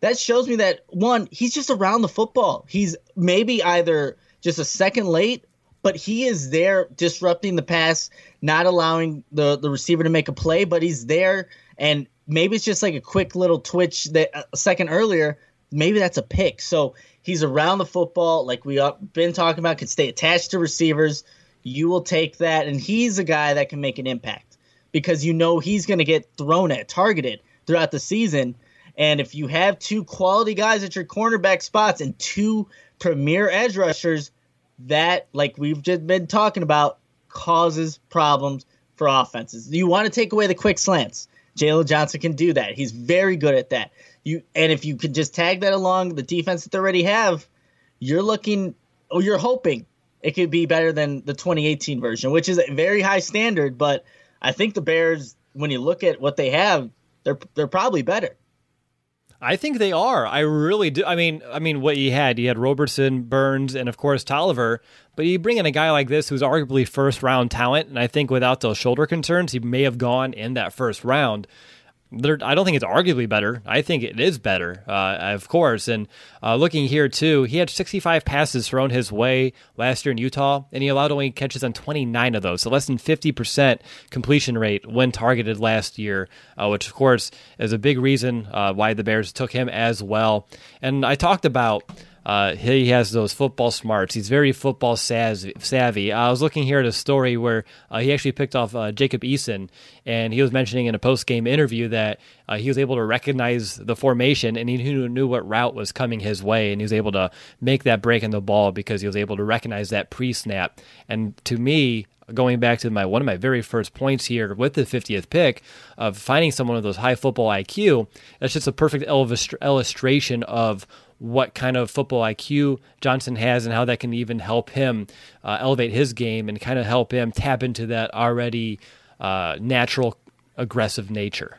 that shows me that one, he's just around the football. He's maybe either just a second late but he is there disrupting the pass, not allowing the, the receiver to make a play, but he's there and maybe it's just like a quick little twitch that uh, a second earlier, maybe that's a pick. So he's around the football, like we have been talking about, can stay attached to receivers. You will take that, and he's a guy that can make an impact because you know he's going to get thrown at, targeted throughout the season. And if you have two quality guys at your cornerback spots and two premier edge rushers, that, like we've just been talking about, causes problems for offenses. You want to take away the quick slants. Jaylon Johnson can do that. He's very good at that. You and if you can just tag that along the defense that they already have, you're looking or you're hoping it could be better than the 2018 version, which is a very high standard. But I think the Bears, when you look at what they have, they're they're probably better. I think they are. I really do. I mean, I mean, what he had, he had Roberson, Burns, and of course Toliver. But you bring in a guy like this who's arguably first round talent, and I think without those shoulder concerns, he may have gone in that first round. I don't think it's arguably better. I think it is better, uh, of course. And uh, looking here too, he had 65 passes thrown his way last year in Utah, and he allowed only catches on 29 of those, so less than 50% completion rate when targeted last year, uh, which of course is a big reason uh, why the Bears took him as well. And I talked about uh, he has those football smarts. He's very football savvy. I was looking here at a story where uh, he actually picked off uh, Jacob Eason, and he was mentioning in a post game interview that uh, he was able to recognize the formation and he knew, knew what route was coming his way, and he was able to make that break in the ball because he was able to recognize that pre snap. And to me, going back to my one of my very first points here with the 50th pick of finding someone with those high football IQ, that's just a perfect illustration of what kind of football IQ Johnson has and how that can even help him uh, elevate his game and kind of help him tap into that already uh, natural aggressive nature.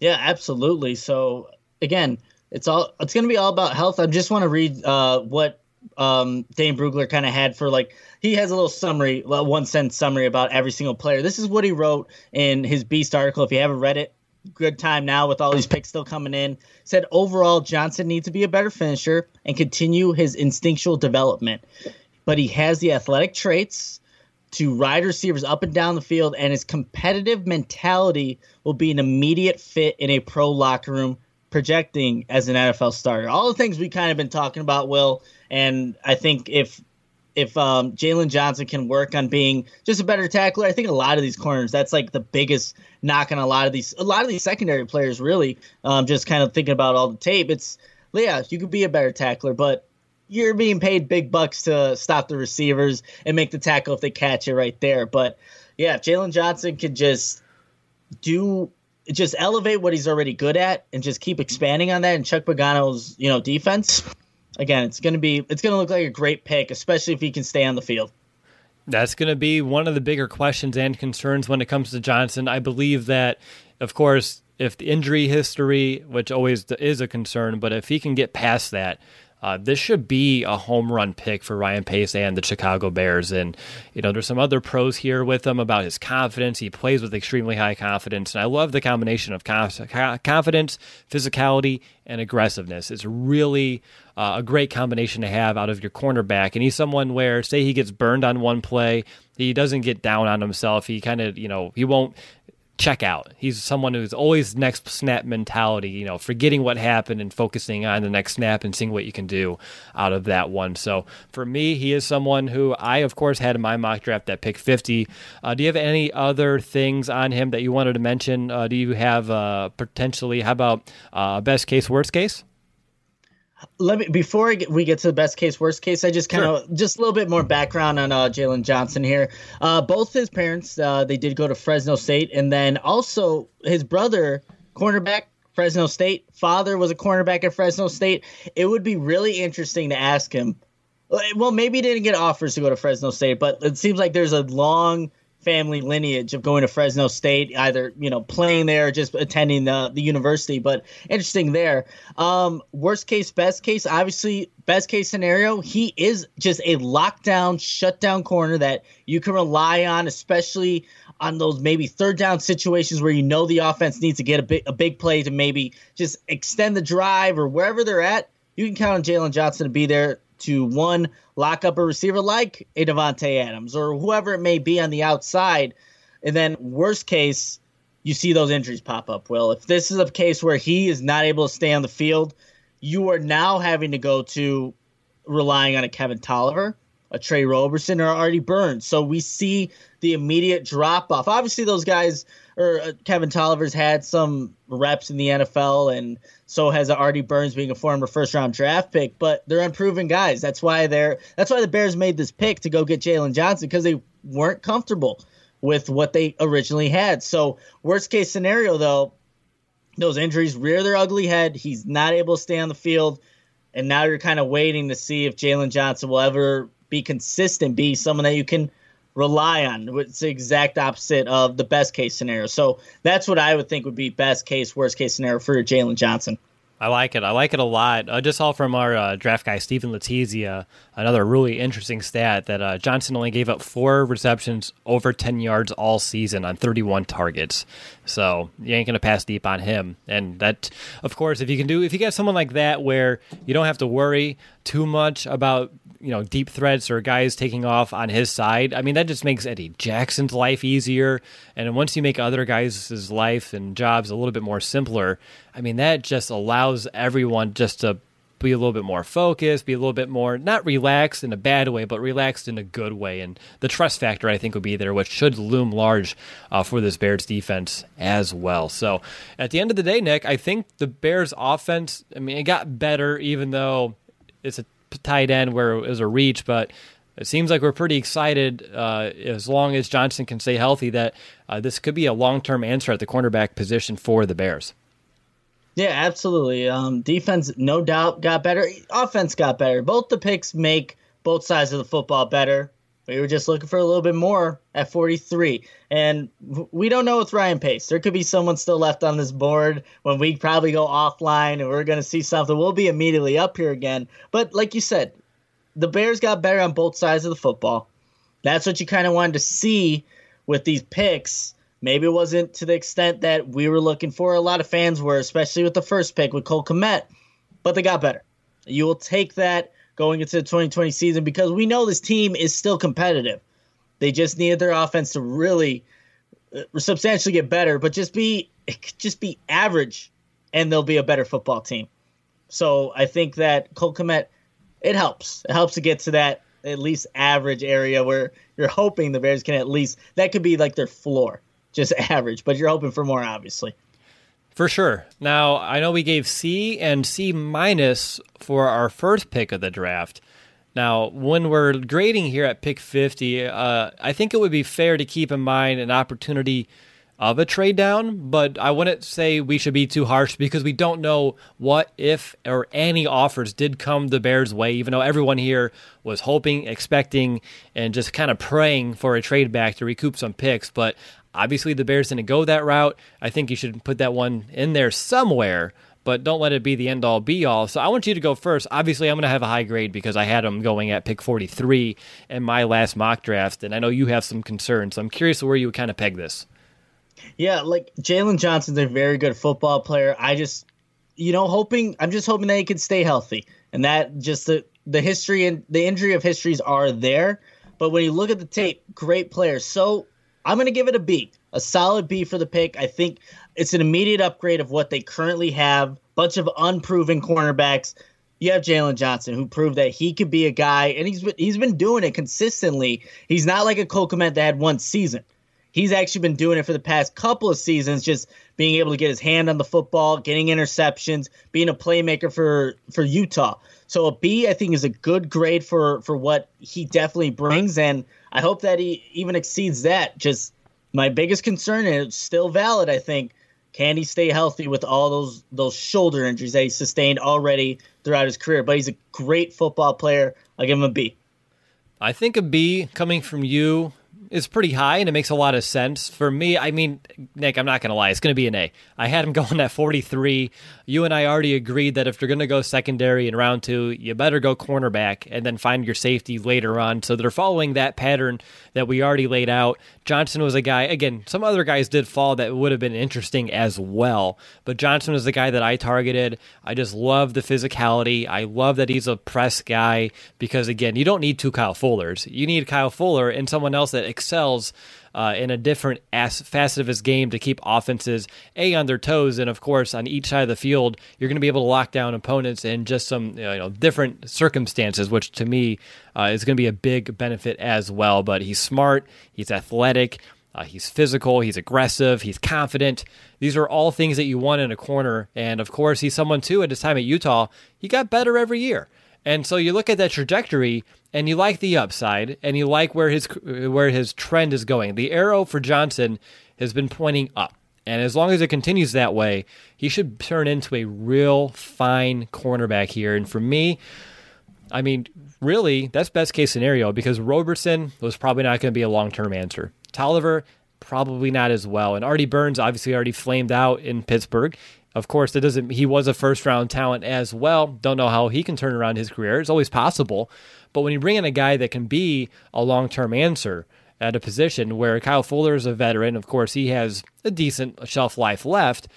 Yeah, absolutely. So again, it's all it's going to be all about health. I just want to read uh, what um, Dane Brugler kind of had for like he has a little summary, one sentence summary about every single player. This is what he wrote in his Beast article. If you haven't read it, good time now with all these picks still coming in. Said overall, Johnson needs to be a better finisher and continue his instinctual development. But he has the athletic traits to ride receivers up and down the field, and his competitive mentality will be an immediate fit in a pro locker room, projecting as an NFL starter. All the things we kind of been talking about, Will, and I think if if um, Jaylon Johnson can work on being just a better tackler, I think a lot of these corners, that's like the biggest knock on a lot of these, a lot of these secondary players, really. Um, just kind of thinking about all the tape, it's yeah, you could be a better tackler, but you're being paid big bucks to stop the receivers and make the tackle if they catch it right there. But yeah, if Jaylon Johnson could just do just elevate what he's already good at and just keep expanding on that and Chuck Pagano's, you know, defense, again, it's gonna be it's gonna look like a great pick, especially if he can stay on the field. That's going to be one of the bigger questions and concerns when it comes to Johnson. I believe that, of course, if the injury history, which always is a concern, but if he can get past that, uh, this should be a home run pick for Ryan Pace and the Chicago Bears. And, you know, there's some other pros here with him about his confidence. He plays with extremely high confidence. And I love the combination of confidence, physicality, and aggressiveness. It's really uh, a great combination to have out of your cornerback. And he's someone where, say, he gets burned on one play, he doesn't get down on himself. He kind of, you know, he won't check out. He's someone who's always next snap mentality, you know, forgetting what happened and focusing on the next snap and seeing what you can do out of that one. So for me, he is someone who I, of course, had in my mock draft at pick 50. Uh, do you have any other things on him that you wanted to mention? Uh, do you have uh, potentially, how about uh, best case, worst case? Let me before we get to the best case, worst case. I just kind of sure. just a little bit more background on uh, Jaylon Johnson here. Uh, both his parents, uh, they did go to Fresno State, and then also his brother, cornerback, Fresno State. Father was a cornerback at Fresno State. It would be really interesting to ask him. Well, maybe he didn't get offers to go to Fresno State, but it seems like there's a long family lineage of going to Fresno State, either you know playing there or just attending the the university. But interesting there. Um, worst case, best case, obviously best case scenario, he is just a lockdown, shutdown corner that you can rely on, especially on those maybe third down situations where you know the offense needs to get a big a big play to maybe just extend the drive or wherever they're at. You can count on Jaylon Johnson to be there to one lock up a receiver like a Davante Adams or whoever it may be on the outside, and then worst case, you see those injuries pop up. Well, if this is a case where he is not able to stay on the field, you are now having to go to relying on a Kevin Toliver, a Tre Roberson, or Artie Burns. So we see the immediate drop off. Obviously, those guys or uh, Kevin Toliver's had some reps in the NFL, and so has Artie Burns being a former first round draft pick. But they're unproven guys. That's why they're that's why the Bears made this pick to go get Jaylon Johnson because they weren't comfortable with what they originally had. So worst case scenario though, those injuries rear their ugly head. He's not able to stay on the field, and now you're kind of waiting to see if Jaylon Johnson will ever be consistent, be someone that you can rely on. It's the exact opposite of the best case scenario. So that's what I would think would be best case, worst case scenario for Jaylon Johnson. I like it. I like it a lot. I just saw from our uh, draft guy, Stephen Letizia, another really interesting stat that uh, Johnson only gave up four receptions over 10 yards all season on 31 targets. So you ain't going to pass deep on him. And that, of course, if you can do, if you get someone like that where you don't have to worry too much about you know deep threats or guys taking off on his side. I mean that just makes Eddie Jackson's life easier, and once you make other guys' life and jobs a little bit more simpler, I mean that just allows everyone just to be a little bit more focused, be a little bit more not relaxed in a bad way, but relaxed in a good way. And the trust factor, I think, will be there, which should loom large uh, for this Bears defense as well. So at the end of the day, Nick, I think the Bears offense, I mean, it got better, even though it's a tight end where it was a reach, but it seems like we're pretty excited uh, as long as Johnson can stay healthy that uh, this could be a long term answer at the cornerback position for the Bears. Yeah, absolutely. Um, defense, no doubt, got better. Offense got better. Both the picks make both sides of the football better. We were just looking for a little bit more at 43. And we don't know with Ryan Pace. There could be someone still left on this board when we probably go offline and we're going to see something. We'll be immediately up here again. But like you said, the Bears got better on both sides of the football. That's what you kind of wanted to see with these picks. Maybe it wasn't to the extent that we were looking for. A lot of fans were, especially with the first pick with Cole Kmet, but they got better. You will take that going into the 2020 season because we know this team is still competitive. They just needed their offense to really uh, substantially get better, but just be just be average, and they'll be a better football team. So I think that Cole Kmet, it helps. It helps to get to that at least average area where you're hoping the Bears can at least that could be like their floor, just average, but you're hoping for more, obviously. For sure. Now, I know we gave C and C minus for our first pick of the draft. Now, when we're grading here at pick 50, uh, I think it would be fair to keep in mind an opportunity of a trade down, but I wouldn't say we should be too harsh because we don't know what, if, or any offers did come the Bears' way, even though everyone here was hoping, expecting, and just kind of praying for a trade back to recoup some picks. But Obviously, the Bears didn't go that route. I think you should put that one in there somewhere, but don't let it be the end all be all. So I want you to go first. Obviously, I'm going to have a high grade because I had them going at pick 43 in my last mock draft, and I know you have some concerns. So I'm curious where you would kind of peg this. Yeah, like Jaylon Johnson's a very good football player. I just, you know, hoping I'm just hoping that he can stay healthy, and that just the the history and the injury of histories are there. But when you look at the tape, great player. So I'm going to give it a B, a solid B for the pick. I think it's an immediate upgrade of what they currently have. Bunch of unproven cornerbacks. You have Jaylon Johnson, who proved that he could be a guy, and he's been, he's been doing it consistently. He's not like a Cole Kmet that had one season. He's actually been doing it for the past couple of seasons, just being able to get his hand on the football, getting interceptions, being a playmaker for for Utah. So a B, I think, is a good grade for for what he definitely brings, and I hope that he even exceeds that. Just my biggest concern, and it's still valid, I think, can he stay healthy with all those those shoulder injuries that he sustained already throughout his career? But he's a great football player. I'll give him a B. I think a B coming from you is pretty high and it makes a lot of sense. For me, I mean, Nick, I'm not going to lie, it's going to be an A. I had him going at 43. You and I already agreed that if you're going to go secondary in round two, you better go cornerback and then find your safety later on. So they're following that pattern that we already laid out. Johnson was a guy, again, some other guys did fall that would have been interesting as well. But Johnson was the guy that I targeted. I just love the physicality. I love that he's a press guy because, again, you don't need two Kyle Fullers. You need Kyle Fuller and someone else that excels uh, in a different as- facet of his game to keep offenses a on their toes, and of course on each side of the field, you're going to be able to lock down opponents in just some you know different circumstances, which to me uh, is going to be a big benefit as well. But he's smart, he's athletic. Uh, he's physical, he's aggressive, he's confident. These are all things that you want in a corner. And of course, he's someone too at his time at Utah, he got better every year. And so you look at that trajectory and you like the upside and you like where his where his trend is going. The arrow for Johnson has been pointing up. And as long as it continues that way, he should turn into a real fine cornerback here. And for me, I mean, really, that's best case scenario because Roberson was probably not going to be a long term answer. Toliver, probably not as well. And Artie Burns obviously already flamed out in Pittsburgh. Of course, it doesn't. He was a first round talent as well. Don't know how he can turn around his career. It's always possible. But when you bring in a guy that can be a long term answer at a position where Kyle Fuller is a veteran, of course, he has a decent shelf life left.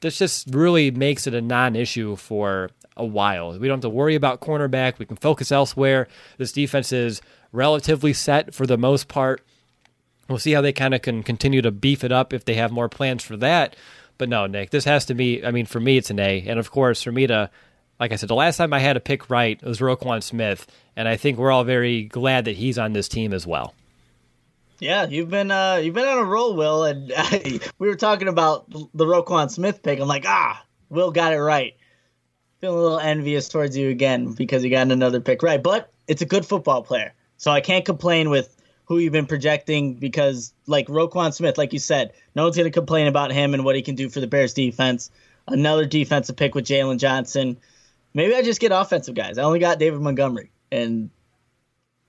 This just really makes it a non issue for a while. We don't have to worry about cornerback. We can focus elsewhere. This defense is relatively set for the most part. We'll see how they kind of can continue to beef it up if they have more plans for that. But no, Nick, this has to be. I mean, for me, it's an A, and of course, for me to, like I said, the last time I had a pick right was Roquan Smith, and I think we're all very glad that he's on this team as well. Yeah, you've been uh, you've been on a roll, Will, and I, we were talking about the Roquan Smith pick. I'm like, ah, Will got it right. Feeling a little envious towards you again because you got another pick right, but it's a good football player, so I can't complain with who you've been projecting because, like Roquan Smith, like you said, no one's going to complain about him and what he can do for the Bears defense. Another defensive pick with Jaylon Johnson. Maybe I just get offensive guys. I only got David Montgomery, and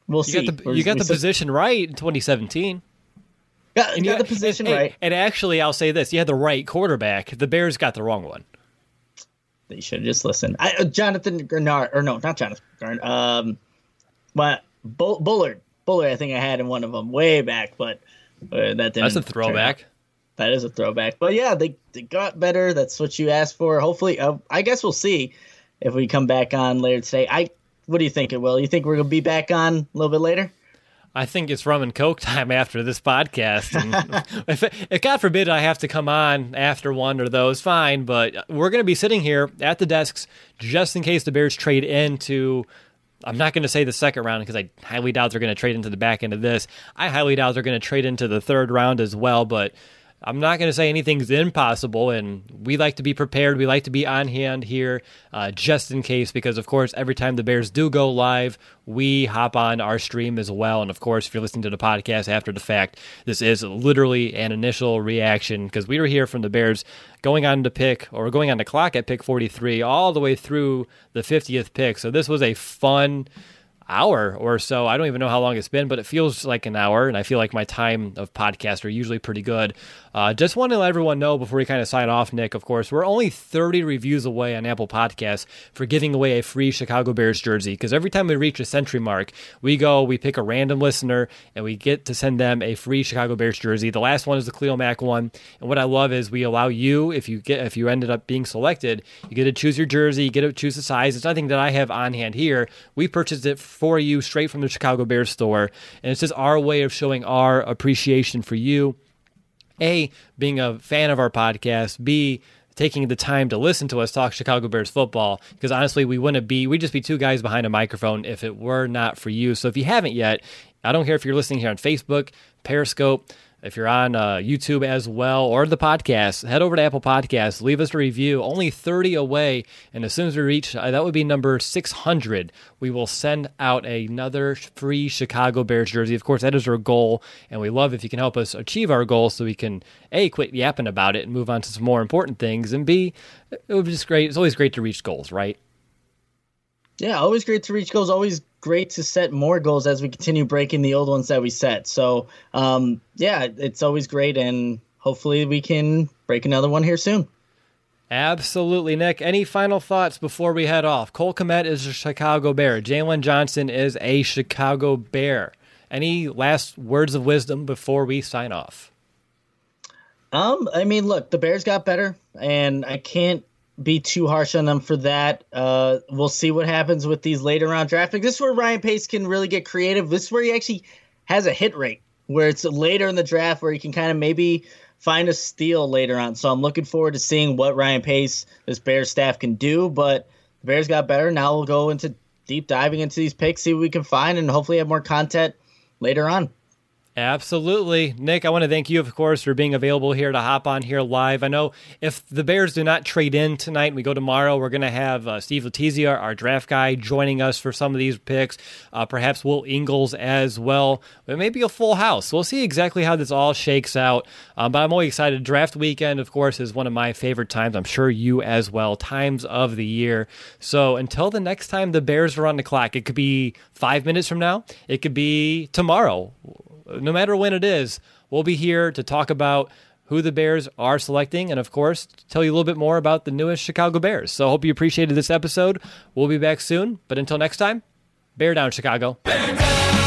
we'll you see. Got the, you got the position right in 2017. Yeah, and you got the position and, right. And actually, I'll say this: you had the right quarterback. The Bears got the wrong one. They should have just listen. I, uh, Jonathan Greenard, or no, not Jonathan Greenard. Um, what Bullard Bullard, I think I had in one of them way back, but uh, that didn't. That's a throwback. That is a throwback. But yeah, they, they got better. That's what you asked for. Hopefully, uh, I guess we'll see if we come back on later today. I what do you think it will? You think we're gonna be back on a little bit later? I think it's rum and coke time after this podcast. if, if, God forbid I have to come on after one of those, fine. But we're going to be sitting here at the desks just in case the Bears trade into I'm not going to say the second round because I highly doubt they're going to trade into the back end of this. I highly doubt they're going to trade into the third round as well, but I'm not going to say anything's impossible, and we like to be prepared. We like to be on hand here uh, just in case, because of course, every time the Bears do go live, we hop on our stream as well. And of course, if you're listening to the podcast after the fact, this is literally an initial reaction because we were here from the Bears going on to pick or going on the clock at pick 43 all the way through the 50th pick. So this was a fun hour or so. I don't even know how long it's been, but it feels like an hour, and I feel like my time of podcast are usually pretty good. Uh, just want to let everyone know before we kind of sign off, Nick, of course, we're only 30 reviews away on Apple Podcasts for giving away a free Chicago Bears jersey because every time we reach a century mark, we go, we pick a random listener, and we get to send them a free Chicago Bears jersey. The last one is the Khalil Mack one, and what I love is we allow you, if you get, if you ended up being selected, you get to choose your jersey, you get to choose the size. It's nothing that I have on hand here. We purchased it for you straight from the Chicago Bears store. And it's just our way of showing our appreciation for you. A, being a fan of our podcast. B, taking the time to listen to us talk Chicago Bears football. Because honestly, we wouldn't be, we'd just be two guys behind a microphone if it were not for you. So if you haven't yet, I don't care if you're listening here on Facebook, Periscope, if you're on uh, YouTube as well or the podcast, head over to Apple Podcasts, leave us a review. Only 30 away. And as soon as we reach, uh, that would be number 600, we will send out another free Chicago Bears jersey. Of course, that is our goal. And we love if you can help us achieve our goal so we can, A, quit yapping about it and move on to some more important things. And B, it would be just great. It's always great to reach goals, right? Yeah, always great to reach goals. Always great to set more goals as we continue breaking the old ones that we set. So, um, yeah, it's always great, and hopefully we can break another one here soon. Absolutely, Nick. Any final thoughts before we head off? Cole Kmet is a Chicago Bear. Jaylon Johnson is a Chicago Bear. Any last words of wisdom before we sign off? Um, I mean, look, the Bears got better, and I can't be too harsh on them for that. Uh, we'll see what happens with these later round draft picks. This is where Ryan Pace can really get creative. This is where he actually has a hit rate, where it's later in the draft where he can kind of maybe find a steal later on. So I'm looking forward to seeing what Ryan Pace, this Bears staff, can do. But the Bears got better. Now we'll go into deep diving into these picks, see what we can find, and hopefully have more content later on. Absolutely. Nick, I want to thank you, of course, for being available here to hop on here live. I know if the Bears do not trade in tonight, and we go tomorrow, we're going to have uh, Steve Letizia, our draft guy, joining us for some of these picks. Uh, perhaps Will Ingles as well. It may be a full house. We'll see exactly how this all shakes out. Um, but I'm always excited. Draft weekend, of course, is one of my favorite times. I'm sure you as well. Times of the year. So until the next time the Bears are on the clock, it could be five minutes from now, it could be tomorrow no matter when it is, we'll be here to talk about who the Bears are selecting, and of course, tell you a little bit more about the newest Chicago Bears. So I hope you appreciated this episode. We'll be back soon, but until next time, Bear down, Chicago. Bear down!